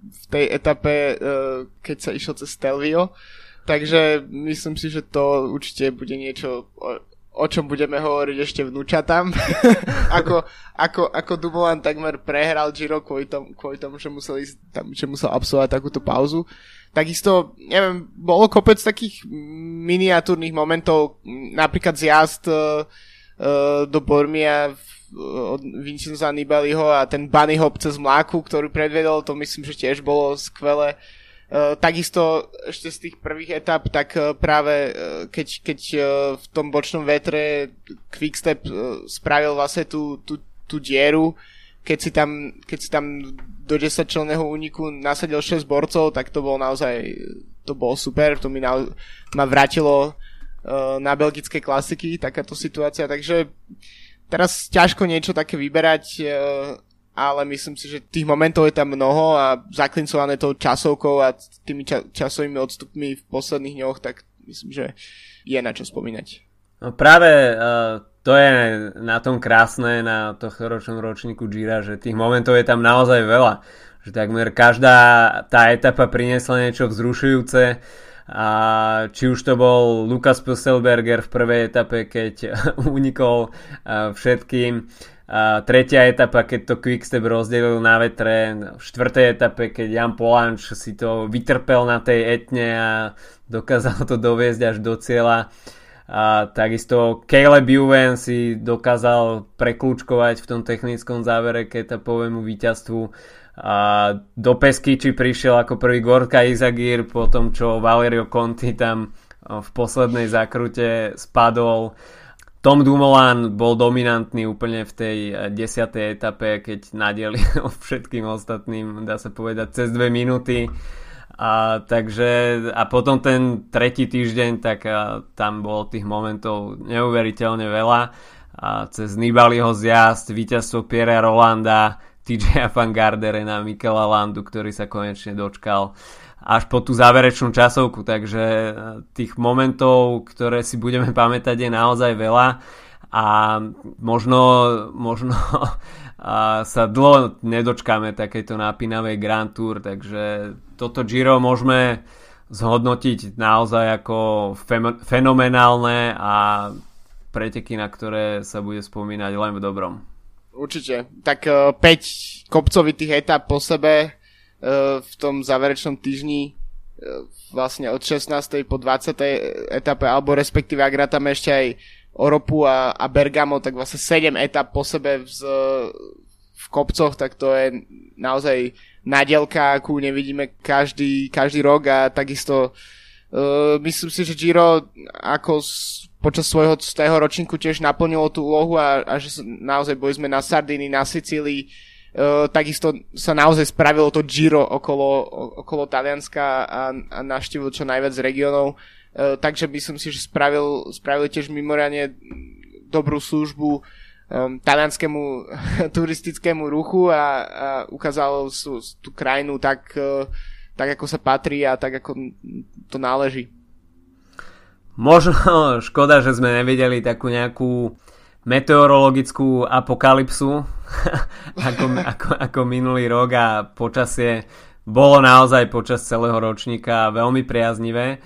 v tej etape, uh, keď sa išlo cez Stelvio. Takže myslím si, že to určite bude niečo, o, o čom budeme hovoriť ešte vnúčatám. ako, ako, ako Dumoulin takmer prehral Giro kvôli tomu, kvôli tomu že, musel ísť, tam, že musel absolvovať takúto pauzu. Takisto, neviem, bolo kopec takých miniatúrnych momentov, napríklad zjazd uh, do Bormia od Vincenza Nibaliho a ten bunny hop cez mláku, ktorý predvedol, to myslím, že tiež bolo skvelé. Uh, takisto ešte z tých prvých etap, tak práve keď, keď v tom bočnom vetre Quickstep spravil vlastne tú, tú, tú dieru, keď si tam, keď si tam do 10 členného úniku nasadil 6 borcov, tak to bolo naozaj, to bolo super, to mi na, ma vrátilo uh, na belgické klasiky, takáto situácia, takže teraz ťažko niečo také vyberať, uh, ale myslím si, že tých momentov je tam mnoho a zaklincované tou časovkou a tými ča- časovými odstupmi v posledných dňoch, tak myslím, že je na čo spomínať. No práve uh, to je na tom krásne na tohto ročnom ročníku Gira, že tých momentov je tam naozaj veľa. Že takmer každá tá etapa priniesla niečo vzrušujúce. A či už to bol Lukas Pusselberger v prvej etape, keď unikol uh, všetkým a tretia etapa, keď to Quickstep rozdelil na vetre, v štvrtej etape, keď Jan Polanč si to vytrpel na tej etne a dokázal to doviezť až do cieľa. A takisto Caleb Juven si dokázal preklúčkovať v tom technickom závere k etapovému víťazstvu. A do Peskyči prišiel ako prvý Gorka Izagir po tom, čo Valerio Conti tam v poslednej zakrute spadol tom Dumoulin bol dominantný úplne v tej eh, desiatej etape, keď nadielil všetkým ostatným, dá sa povedať, cez dve minúty. A, takže, a potom ten tretí týždeň, tak a, tam bolo tých momentov neuveriteľne veľa. A cez Nibaliho zjazd, víťazstvo Pierre Rolanda, TJ Van Garderena, Mikela Landu, ktorý sa konečne dočkal až po tú záverečnú časovku, takže e, tých momentov, ktoré si budeme pamätať je naozaj veľa a možno, možno a sa dlho nedočkáme takejto napínavej Grand Tour, takže toto Giro môžeme zhodnotiť naozaj ako fenomenálne a preteky, na ktoré sa bude spomínať len v dobrom. Určite. Tak 5 e, kopcovitých etap po sebe E, v tom záverečnom týždni e, vlastne od 16. po 20. etape, alebo respektíve ak rátame ešte aj Oropu a, a Bergamo, tak vlastne 7 etap po sebe v, v kopcoch, tak to je naozaj nadielka, akú nevidíme každý, každý rok a takisto uh, myslím si, že Giro ako s, počas svojho z tého ročníku tiež naplnilo tú úlohu a, a že naozaj boli sme na Sardiny, na Sicílii, Uh, takisto sa naozaj spravilo to Giro okolo, okolo Talianska a, a navštívil čo najviac regiónov. Uh, takže myslím si, že spravil, spravil tiež mimoriadne dobrú službu um, talianskému turistickému ruchu a, a ukázal sú, tú krajinu tak, uh, tak, ako sa patrí a tak, ako to náleží. Možno škoda, že sme nevideli takú nejakú meteorologickú apokalypsu ako, ako, ako minulý rok a počasie bolo naozaj počas celého ročníka veľmi priaznivé.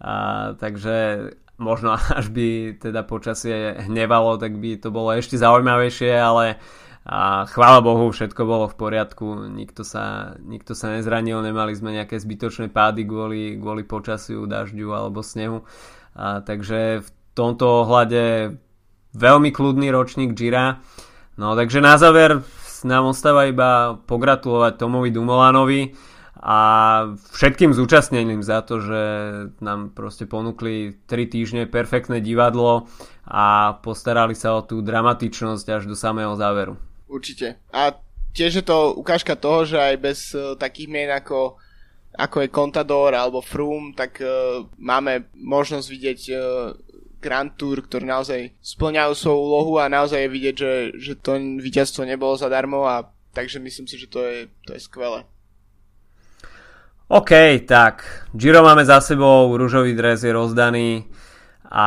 A, takže možno až by teda počasie hnevalo, tak by to bolo ešte zaujímavejšie, ale a chvála Bohu, všetko bolo v poriadku, nikto sa, nikto sa nezranil, nemali sme nejaké zbytočné pády kvôli, kvôli počasiu, dažďu alebo snehu. A, takže v tomto ohľade veľmi kľudný ročník Gira. No takže na záver nám ostáva iba pogratulovať Tomovi Dumolanovi a všetkým zúčastneným za to, že nám proste ponúkli 3 týždne perfektné divadlo a postarali sa o tú dramatičnosť až do samého záveru. Určite. A tiež je to ukážka toho, že aj bez uh, takých mien ako, ako je Contador alebo Froome, tak uh, máme možnosť vidieť uh, Grand Tour, ktorí naozaj splňajú svoju úlohu a naozaj je vidieť, že, že to víťazstvo nebolo zadarmo a takže myslím si, že to je, to je skvelé. OK, tak Giro máme za sebou, rúžový dres je rozdaný a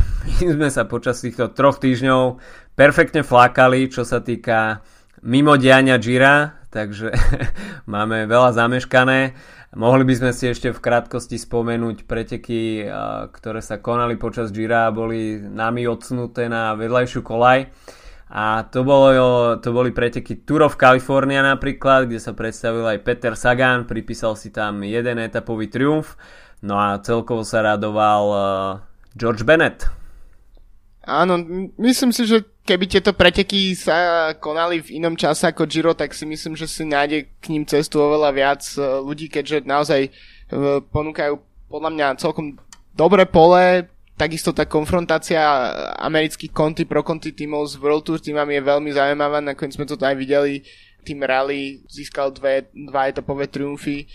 my sme sa počas týchto troch týždňov perfektne flákali, čo sa týka mimo diania Gira, takže máme veľa zameškané. Mohli by sme si ešte v krátkosti spomenúť preteky, ktoré sa konali počas Gira a boli nami odsnuté na vedľajšiu kolaj. A to, bolo, to boli preteky Tour of California napríklad, kde sa predstavil aj Peter Sagan, pripísal si tam jeden etapový triumf, no a celkovo sa radoval uh, George Bennett. Áno, myslím si, že keby tieto preteky sa konali v inom čase ako Giro, tak si myslím, že si nájde k ním cestu oveľa viac e, ľudí, keďže naozaj e, ponúkajú podľa mňa celkom dobré pole, Takisto tá konfrontácia amerických konty pro konty tímov s World Tour týmami je veľmi zaujímavá, nakoniec sme to aj videli, tým Rally získal dve, dva etapové triumfy,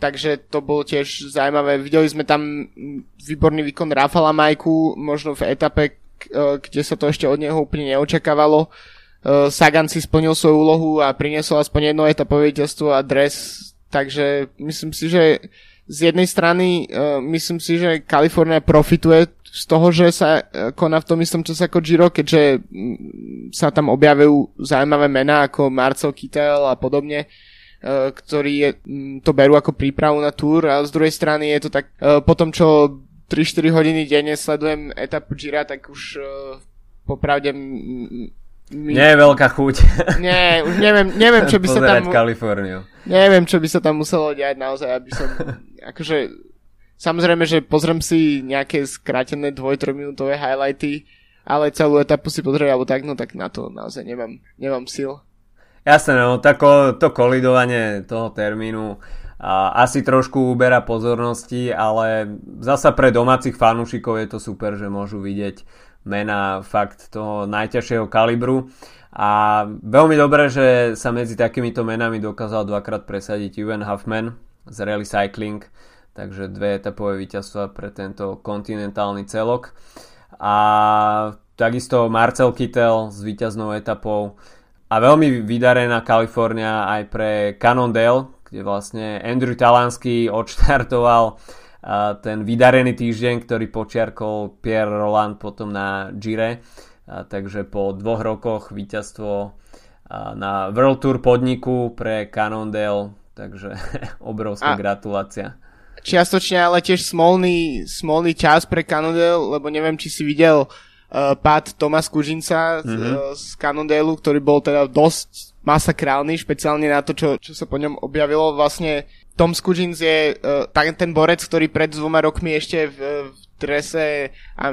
takže to bolo tiež zaujímavé. Videli sme tam výborný výkon Rafala Majku, možno v etape, e, kde sa to ešte od neho úplne neočakávalo. E, Sagan si splnil svoju úlohu a priniesol aspoň jedno etapové víťazstvo a dres, takže myslím si, že z jednej strany uh, myslím si, že Kalifornia profituje z toho, že sa uh, koná v tom istom čase ako Giro, keďže sa tam objavujú zaujímavé mená ako Marcel Kittel a podobne, uh, ktorí je, to berú ako prípravu na túr a z druhej strany je to tak, po tom čo 3-4 hodiny denne sledujem etapu Gira, tak už popravde my... Nie je veľká chuť. Nie, už neviem, neviem čo by sa tam... Kaliforniu. Neviem, čo by sa tam muselo diať naozaj, aby som... akože... Samozrejme, že pozriem si nejaké skrátené 2-3 minútové highlighty, ale celú etapu si pozrieť alebo tak, no tak na to naozaj nemám, nemám sil. Jasné, no tako, to kolidovanie toho termínu a, asi trošku uberá pozornosti, ale zasa pre domácich fanúšikov je to super, že môžu vidieť mena fakt toho najťažšieho kalibru. A veľmi dobré, že sa medzi takýmito menami dokázal dvakrát presadiť Ewan Huffman z Rally Cycling, takže dve etapové víťazstva pre tento kontinentálny celok. A takisto Marcel Kittel s víťaznou etapou a veľmi vydarená Kalifornia aj pre Cannondale, kde vlastne Andrew Talansky odštartoval ten vydarený týždeň, ktorý počiarkol Pierre Roland potom na Gire. Takže po dvoch rokoch víťazstvo na World Tour podniku pre Cannondale, takže obrovská a gratulácia. Čiastočne ale tiež smolný, smolný čas pre Cannondale, lebo neviem, či si videl uh, pád Tomas Kužinca mm-hmm. z, uh, z Cannondale, ktorý bol teda dosť masakrálny, špeciálne na to, čo, čo sa po ňom objavilo. Vlastne Tom Skujins je uh, ten borec, ktorý pred dvoma rokmi ešte v, v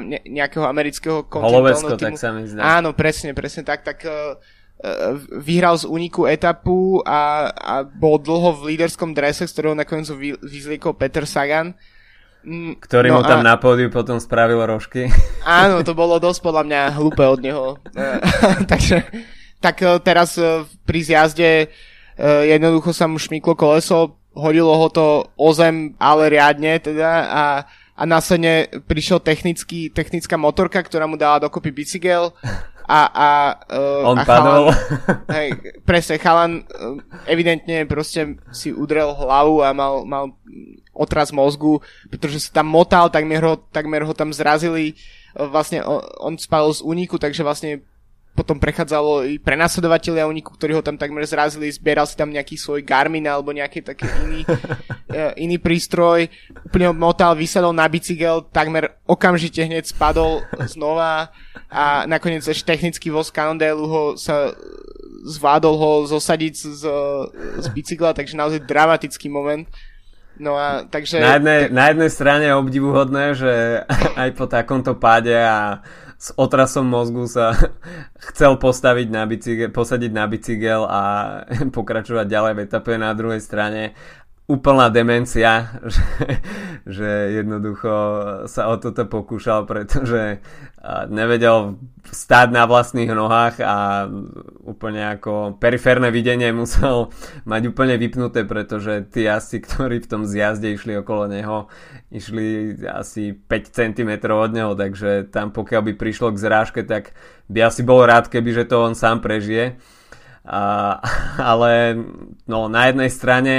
ne, nejakého amerického kontinentálneho týmu... tak sa mi zdá. Áno, presne, presne tak, tak uh, vyhral z úniku etapu a, a bol dlho v líderskom drese, z ktorého nakoniec vy, vyzliekol Peter Sagan. Mm, Ktorý no mu tam a... na pódiu potom spravil rožky. Áno, to bolo dosť podľa mňa hlúpe od neho. Takže tak teraz pri zjazde jednoducho sa mu šmyklo koleso, hodilo ho to o zem, ale riadne teda a, a následne prišiel technický, technická motorka, ktorá mu dala dokopy bicykel a, a, uh, On a padol. Chalan, hej, presne, chalan uh, evidentne proste si udrel hlavu a mal, mal otraz mozgu, pretože sa tam motal, takmer ho, takmer ho tam zrazili, uh, vlastne on, on spadol z úniku, takže vlastne potom prechádzalo i prenasledovateľia uniku, ktorí ho tam takmer zrazili, zbieral si tam nejaký svoj Garmin alebo nejaký taký iný, uh, iný prístroj, úplne motal, vysadol na bicykel, takmer okamžite hneď spadol znova a nakoniec ešte technický voz Cannondale ho sa zvládol ho zosadiť z, z bicykla, takže naozaj dramatický moment. No a takže... Na jednej, na jednej strane je obdivuhodné, že aj po takomto páde a s otrasom mozgu sa chcel postaviť na bicykel, posadiť na bicykel a pokračovať ďalej v etape na druhej strane úplná demencia, že, že jednoducho sa o toto pokúšal, pretože nevedel stáť na vlastných nohách a úplne ako periférne videnie musel mať úplne vypnuté, pretože tí asi, ktorí v tom zjazde išli okolo neho, išli asi 5 cm od neho, takže tam pokiaľ by prišlo k zrážke, tak by asi bol rád, keby že to on sám prežije. A, ale no, na jednej strane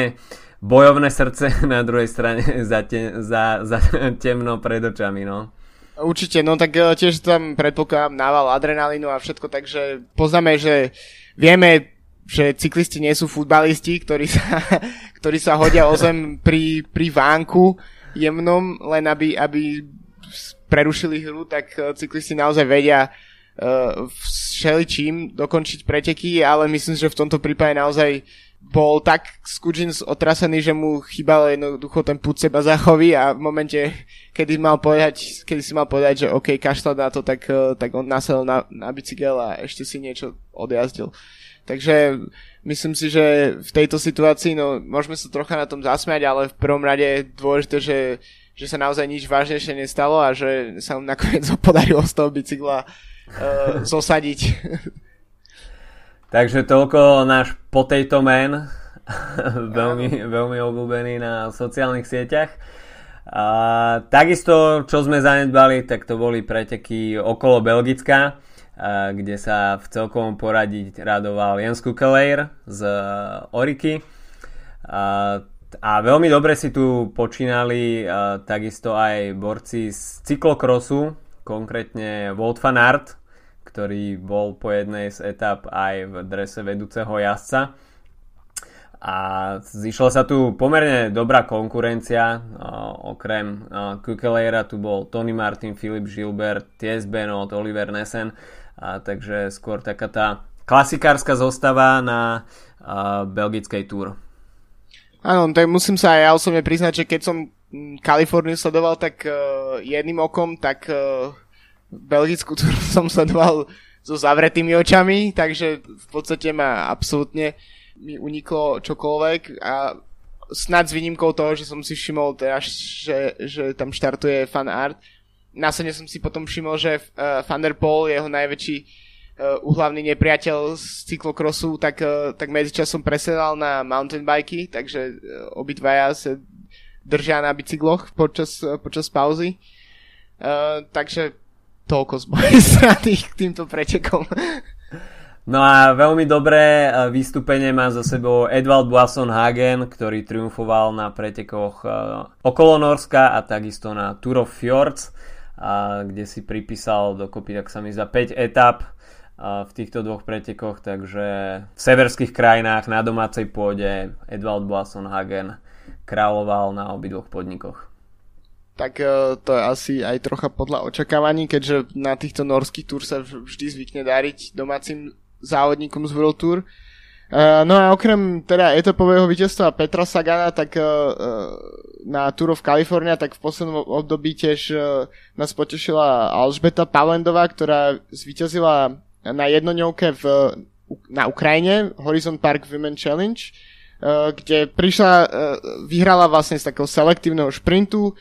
bojovné srdce, na druhej strane za, te, za, za temno pred očami, no. Určite, no tak e, tiež tam predpokladám nával adrenalínu a všetko, takže poznáme, že vieme, že cyklisti nie sú futbalisti, ktorí sa, ktorí sa hodia o zem pri, pri vánku jemnom, len aby, aby prerušili hru, tak e, cyklisti naozaj vedia uh, všeličím dokončiť preteky, ale myslím, že v tomto prípade naozaj bol tak Skudžins otrasený, že mu chýbal jednoducho ten púd seba zachoví a v momente, kedy, mal povedať, kedy si mal povedať, že OK, kašľať na to, tak, uh, tak on nasadol na, na bicykel a ešte si niečo odjazdil. Takže myslím si, že v tejto situácii, no môžeme sa trocha na tom zasmiať, ale v prvom rade je dôležité, že že sa naozaj nič vážnejšie nestalo a že sa mu nakoniec podarilo z toho bicykla uh, zosadiť. Takže toľko náš potato man, veľmi, veľmi obľúbený na sociálnych sieťach. A takisto, čo sme zanedbali, tak to boli preteky okolo Belgická, kde sa v celkovom poradí radoval Jens Kukeleir z Oriky. A, a veľmi dobre si tu počínali uh, takisto aj borci z cyklokrosu, konkrétne Wout van Aert, ktorý bol po jednej z etap aj v drese vedúceho jazdca. A zišla sa tu pomerne dobrá konkurencia, okrem Kukeleira tu bol Tony Martin, Filip Gilbert, Ties Benot, Oliver Nessen, a takže skôr taká tá klasikárska zostava na belgickej túr. Áno, tak musím sa aj ja osobne priznať, že keď som mm, Kaliforniu sledoval tak uh, jedným okom, tak uh, belgickú túru som sledoval so zavretými očami, takže v podstate ma absolútne mi uniklo čokoľvek a snad s výnimkou toho, že som si všimol teraz, že, že tam štartuje fan art. Následne som si potom všimol, že uh, Van der jeho najväčší uh, nepriateľ z cyklokrosu, tak, uh, tak medzičasom presedal na mountain bikey, takže uh, obidvaja sa držia na bicykloch počas, uh, počas pauzy. Uh, takže toľko z mojej strany k týmto pretekom. No a veľmi dobré vystúpenie má za sebou Edvald Boasson Hagen, ktorý triumfoval na pretekoch okolo Norska a takisto na Tour of Fjords, kde si pripísal dokopy, tak sa mi za 5 etap v týchto dvoch pretekoch, takže v severských krajinách na domácej pôde Edvald Boasson Hagen kráľoval na obidvoch podnikoch. Tak e, to je asi aj trocha podľa očakávaní, keďže na týchto norských túr sa vždy zvykne dariť domácim závodníkom z World Tour. Uh, no a okrem teda etapového víťazstva Petra Sagana, tak uh, na Tour of California, tak v poslednom období tiež nás potešila Alžbeta Pavlendová, ktorá zvíťazila na jednoňovke v, na Ukrajine, Horizon Park Women Challenge, kde prišla, vyhrala vlastne z takého selektívneho šprintu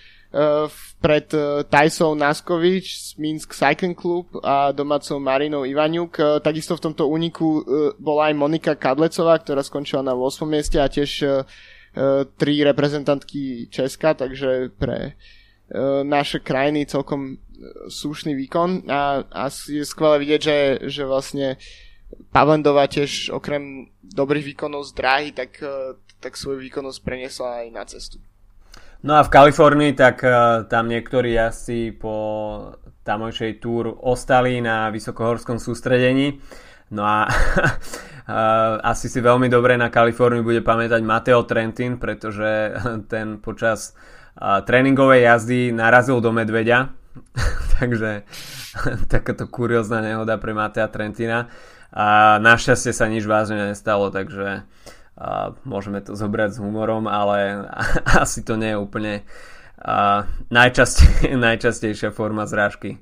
pred uh, Tajsou Naskovič z Minsk Cycling Club a domácou Marinou Ivaniuk. Uh, takisto v tomto úniku bola aj Monika Kadlecová, ktorá skončila na 8. mieste a tiež tri reprezentantky Česka, takže pre naše krajiny celkom slušný výkon a, a je skvelé vidieť, že, že vlastne Pavlendová tiež okrem dobrých výkonov z dráhy, tak, tak svoju výkonnosť preniesla aj na cestu. No a v Kalifornii tak uh, tam niektorí asi po tamojšej túr ostali na vysokohorskom sústredení. No a uh, asi si veľmi dobre na Kaliforniu bude pamätať Mateo Trentin, pretože ten počas uh, tréningovej jazdy narazil do medveďa Takže takáto kuriózna nehoda pre Matea Trentina. A našťastie sa nič vážne nestalo, takže a môžeme to zobrať s humorom, ale asi to nie je úplne a, najčastej, najčastejšia forma zrážky.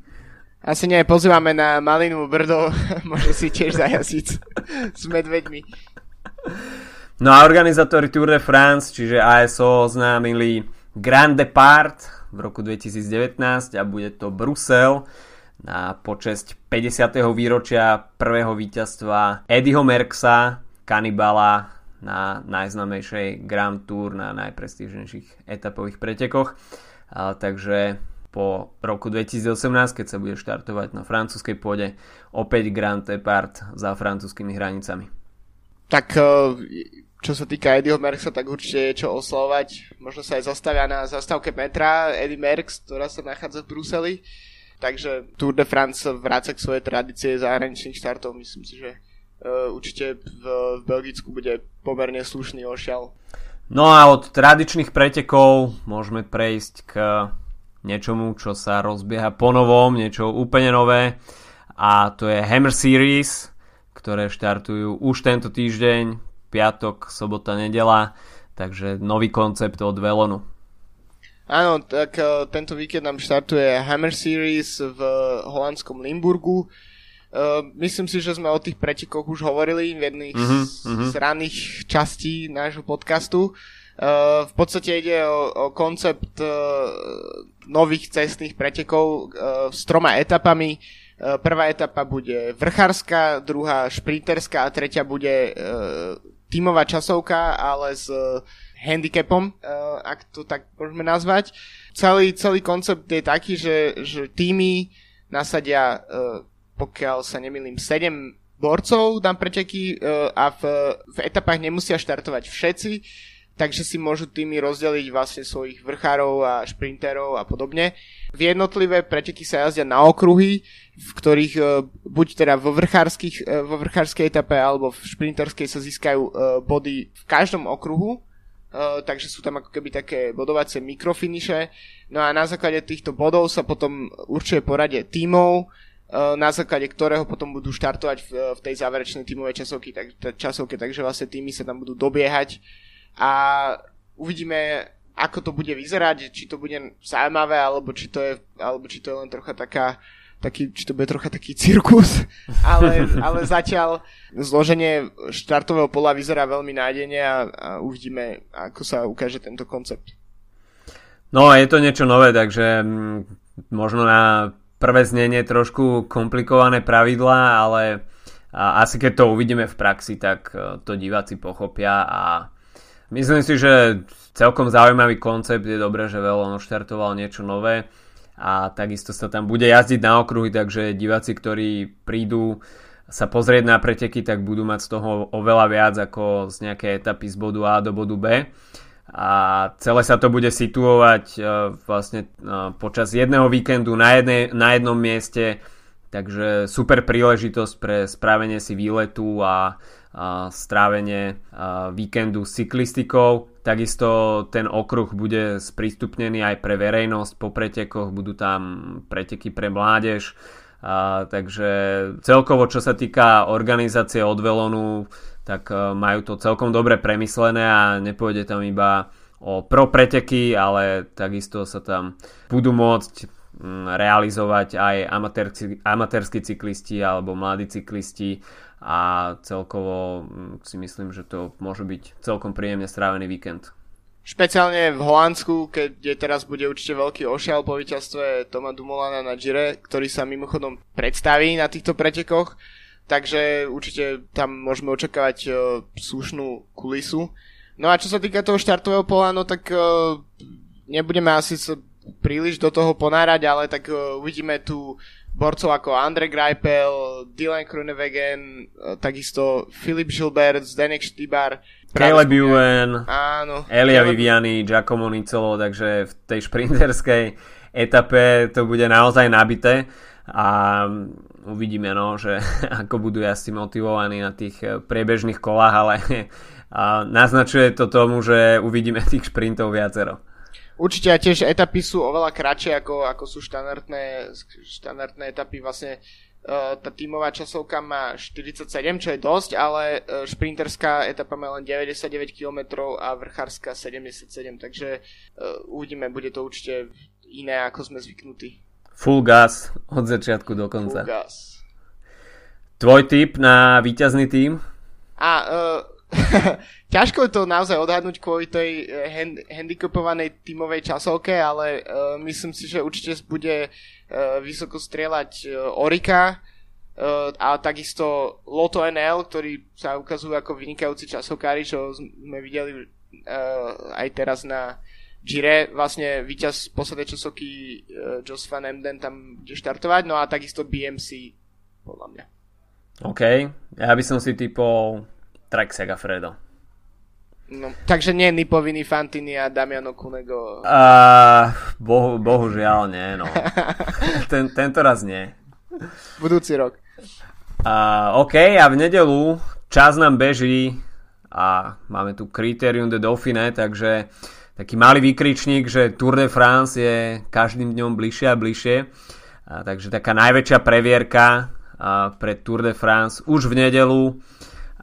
Asi nie, pozývame na Malinu Brdo, môže si tiež zajazdiť s medveďmi. No a organizátori Tour de France, čiže ASO oznámili Grand Depart v roku 2019 a bude to Brusel na počesť 50. výročia prvého víťazstva Eddieho Merksa, kanibala na najznamejšej Grand Tour na najprestížnejších etapových pretekoch. A, takže po roku 2018, keď sa bude štartovať na francúzskej pôde, opäť Grand Depart za francúzskými hranicami. Tak e, čo sa týka Eddieho Merksa, tak určite je čo oslavovať. Možno sa aj zastavia na zastávke metra Eddie Merks, ktorá sa nachádza v Bruseli. takže Tour de France vráca k svojej tradície zahraničných štartov. Myslím si, že určite v, v Belgicku bude pomerne slušný ošial. No a od tradičných pretekov môžeme prejsť k niečomu, čo sa rozbieha po novom, niečo úplne nové a to je Hammer Series, ktoré štartujú už tento týždeň, piatok, sobota, nedela, takže nový koncept od Velonu. Áno, tak uh, tento víkend nám štartuje Hammer Series v holandskom Limburgu. Uh, myslím si, že sme o tých pretekoch už hovorili v jedných mm-hmm, z, z ranných častí nášho podcastu. Uh, v podstate ide o, o koncept uh, nových cestných pretekov uh, s troma etapami. Uh, prvá etapa bude vrchárska, druhá šprinterská a tretia bude uh, tímová časovka, ale s uh, handicapom, uh, ak to tak môžeme nazvať. Celý, celý koncept je taký, že, že týmy nasadia uh, pokiaľ sa nemýlim, 7 borcov dám preteky uh, a v, v etapách nemusia štartovať všetci, takže si môžu tými rozdeliť vlastne svojich vrchárov a šprinterov a podobne. V jednotlivé preteky sa jazdia na okruhy, v ktorých uh, buď teda vo, uh, vo vrchárskej etape alebo v šprinterskej sa získajú body v každom okruhu, Uh, takže sú tam ako keby také bodovacie mikrofiniše. No a na základe týchto bodov sa potom určuje poradie tímov, na základe ktorého potom budú štartovať v, v tej záverečnej tímovej časovke, tak, časovke, takže vlastne týmy sa tam budú dobiehať a uvidíme, ako to bude vyzerať, či to bude zaujímavé, alebo či to je, alebo či to je len trocha taká taký, či to bude trocha taký cirkus, ale, ale zatiaľ zloženie štartového pola vyzerá veľmi nádejne a, a uvidíme, ako sa ukáže tento koncept. No je to niečo nové, takže mm, možno na prvé znenie trošku komplikované pravidlá, ale asi keď to uvidíme v praxi, tak e, to diváci pochopia a myslím si, že celkom zaujímavý koncept, je dobré, že Velon štartoval niečo nové a takisto sa tam bude jazdiť na okruhy, takže diváci, ktorí prídu sa pozrieť na preteky, tak budú mať z toho oveľa viac ako z nejakej etapy z bodu A do bodu B a celé sa to bude situovať uh, vlastne uh, počas jedného víkendu na, jednej, na jednom mieste, takže super príležitosť pre spravenie si výletu a, a strávenie a víkendu s cyklistikou. Takisto ten okruh bude sprístupnený aj pre verejnosť po pretekoch, budú tam preteky pre mládež, a, takže celkovo čo sa týka organizácie od Velonu, tak e, majú to celkom dobre premyslené a nepôjde tam iba o pro preteky, ale takisto sa tam budú môcť mm, realizovať aj amatérski cyklisti alebo mladí cyklisti a celkovo mm, si myslím, že to môže byť celkom príjemne strávený víkend. Špeciálne v Holandsku, keď teraz bude určite veľký ošial po víťazstve Toma Dumolana na Gire, ktorý sa mimochodom predstaví na týchto pretekoch takže určite tam môžeme očakávať uh, slušnú kulisu. No a čo sa týka toho štartového pola, no tak uh, nebudeme asi sa príliš do toho ponárať, ale tak uh, uvidíme tu borcov ako Andre Greipel, Dylan Krunewegen, uh, takisto Filip Gilbert, Zdenek Štibar, Caleb Ewan, áno, Elia Caleb... Viviani, Giacomo Nicolo, takže v tej šprinterskej etape to bude naozaj nabité a uvidíme, no, že ako budú jazdci motivovaní na tých eh, priebežných kolách, ale a naznačuje to tomu, že uvidíme tých šprintov viacero. Určite a tiež etapy sú oveľa kratšie ako, ako sú štandardné, štandardné etapy. Vlastne uh, tá tímová časovka má 47, čo je dosť, ale uh, šprinterská etapa má len 99 km a vrchárska 77, takže uvidíme, bude to určite iné, ako sme zvyknutí. Full gas od začiatku do konca. Full gas. Tvoj tip na víťazný tým? A uh, ťažko to naozaj odhadnúť kvôli tej uh, hand, handicapovanej tímovej časovke, ale uh, myslím si, že určite bude uh, vysoko strieľať uh, Orika uh, a takisto Loto NL, ktorí sa ukazujú ako vynikajúci časovkári, čo sme videli uh, aj teraz na Gire vlastne víťaz poslednej časovky uh, Jos Van Emden tam bude štartovať, no a takisto BMC podľa mňa. OK, ja by som si typol Trek Segafredo. No, takže nie Nipoviny, Fantini a Damiano Kunego. Uh, bohu, bohužiaľ nie, no. Ten, tento raz nie. Budúci rok. Uh, OK, a v nedelu čas nám beží a máme tu Criterium de Dauphine, takže taký malý výkričník, že Tour de France je každým dňom bližšie a bližšie. A, takže taká najväčšia previerka pre Tour de France už v nedelu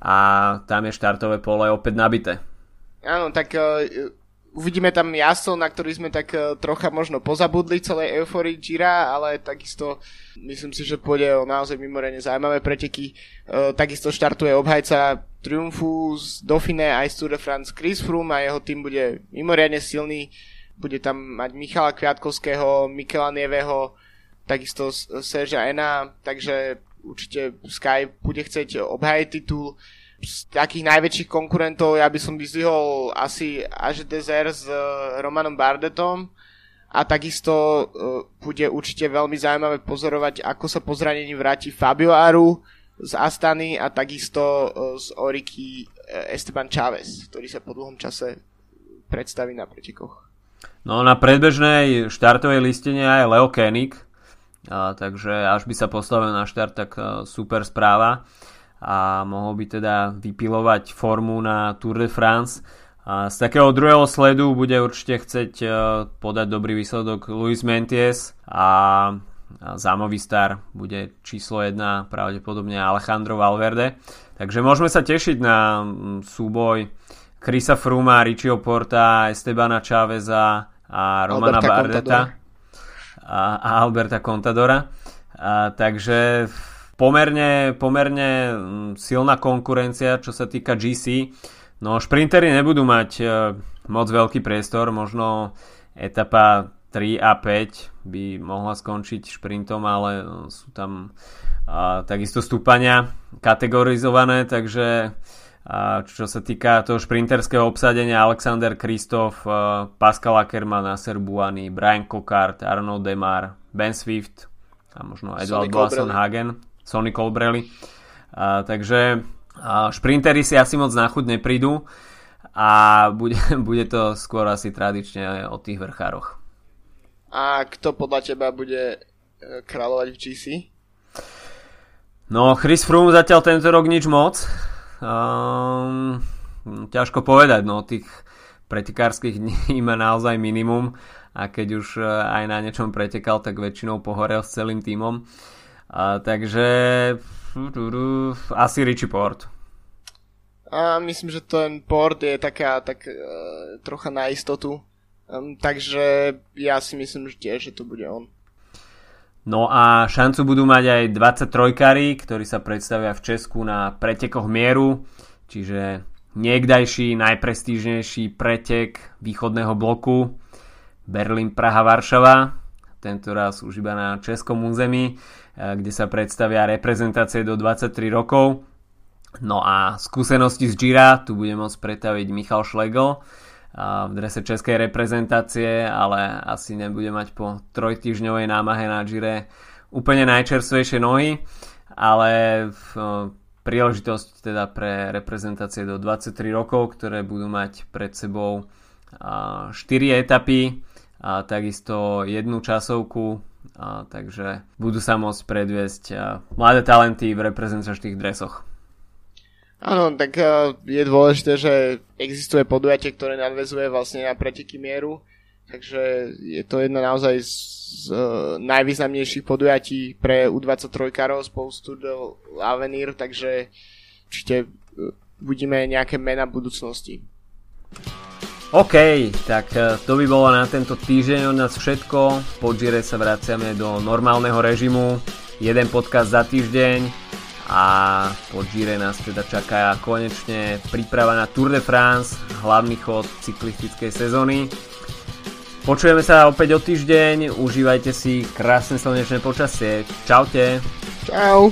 a tam je štartové pole opäť nabité. Áno, tak uh, uvidíme tam jazdcov, na ktorých sme tak uh, trocha možno pozabudli celej euforii Gira, ale takisto myslím si, že pôjde o naozaj mimoriadne zaujímavé preteky. Uh, takisto štartuje obhajca triumfu z Dauphine aj z Tour de France Chris Froome a jeho tým bude mimoriadne silný. Bude tam mať Michala Kviatkovského, Mikela Nieveho, takisto Serža Ena, takže určite Sky bude chcieť obhajiť titul z takých najväčších konkurentov ja by som vyzvihol asi až Desert s eh, Romanom Bardetom a takisto uh, bude určite veľmi zaujímavé pozorovať, ako sa po zranení vráti Fabio Aru z Astany a takisto uh, z Oriky Esteban Chávez, ktorý sa po dlhom čase predstaví na pretekoch. No na predbežnej štartovej listine aj Leo Koenig, takže až by sa postavil na štart, tak super správa a mohol by teda vypilovať formu na Tour de France. A z takého druhého sledu bude určite chcieť e, podať dobrý výsledok Luis Menties a za Movistar bude číslo 1 pravdepodobne Alejandro Valverde. Takže môžeme sa tešiť na súboj Chrisa Fruma, Richieho Porta, Estebana Chaveza a Romana Alberta Bardeta a, a Alberta Contadora. A, takže pomerne, pomerne mm, silná konkurencia, čo sa týka GC. No šprintery nebudú mať e, moc veľký priestor, možno etapa 3 a 5 by mohla skončiť šprintom, ale e, sú tam a, takisto stúpania kategorizované, takže a, čo sa týka toho šprinterského obsadenia Alexander Kristof, e, Pascal Ackermann, Nasser Buany, Brian Cockart, Arnold Demar, Ben Swift a možno Edward Blasson Hagen Sony Colbrelli. A, takže a šprintery si asi moc na chuť neprídu a bude, bude to skôr asi tradične o tých vrchároch. A kto podľa teba bude e, kráľovať v GC? No, Chris Froome zatiaľ tento rok nič moc. Um, ťažko povedať, no tých pretekárskych dní má naozaj minimum a keď už e, aj na niečom pretekal, tak väčšinou pohorel s celým tímom. A, takže asi Richie Port. A myslím, že ten Port je taká tak uh, trocha na istotu. Um, takže ja si myslím že tiež, že to bude on. No a šancu budú mať aj 23-kari, ktorí sa predstavia v Česku na pretekoch mieru, čiže niekdajší najprestížnejší pretek východného bloku Berlin, Praha, Varšava, tento raz už iba na českom území kde sa predstavia reprezentácie do 23 rokov. No a skúsenosti z Gira tu bude môcť pretaviť Michal Schlegel v drese českej reprezentácie, ale asi nebude mať po trojtýždňovej námahe na Gire úplne najčerstvejšie nohy, ale v príležitosť teda pre reprezentácie do 23 rokov, ktoré budú mať pred sebou 4 etapy a takisto jednu časovku a, takže budú sa môcť predviesť a, mladé talenty v reprezentačných dresoch. Áno, tak a, je dôležité, že existuje podujatie, ktoré nadvezuje vlastne na preteky mieru, takže je to jedna naozaj z, z uh, najvýznamnejších podujatí pre U23 karov spolu s de Avenir, takže určite uh, budeme nejaké mena budúcnosti. OK, tak e, to by bolo na tento týždeň od nás všetko. Po Gire sa vraciame do normálneho režimu. Jeden podcast za týždeň a po Gire nás teda čaká konečne príprava na Tour de France, hlavný chod cyklistickej sezóny. Počujeme sa opäť o týždeň, užívajte si krásne slnečné počasie. Čaute. Čau.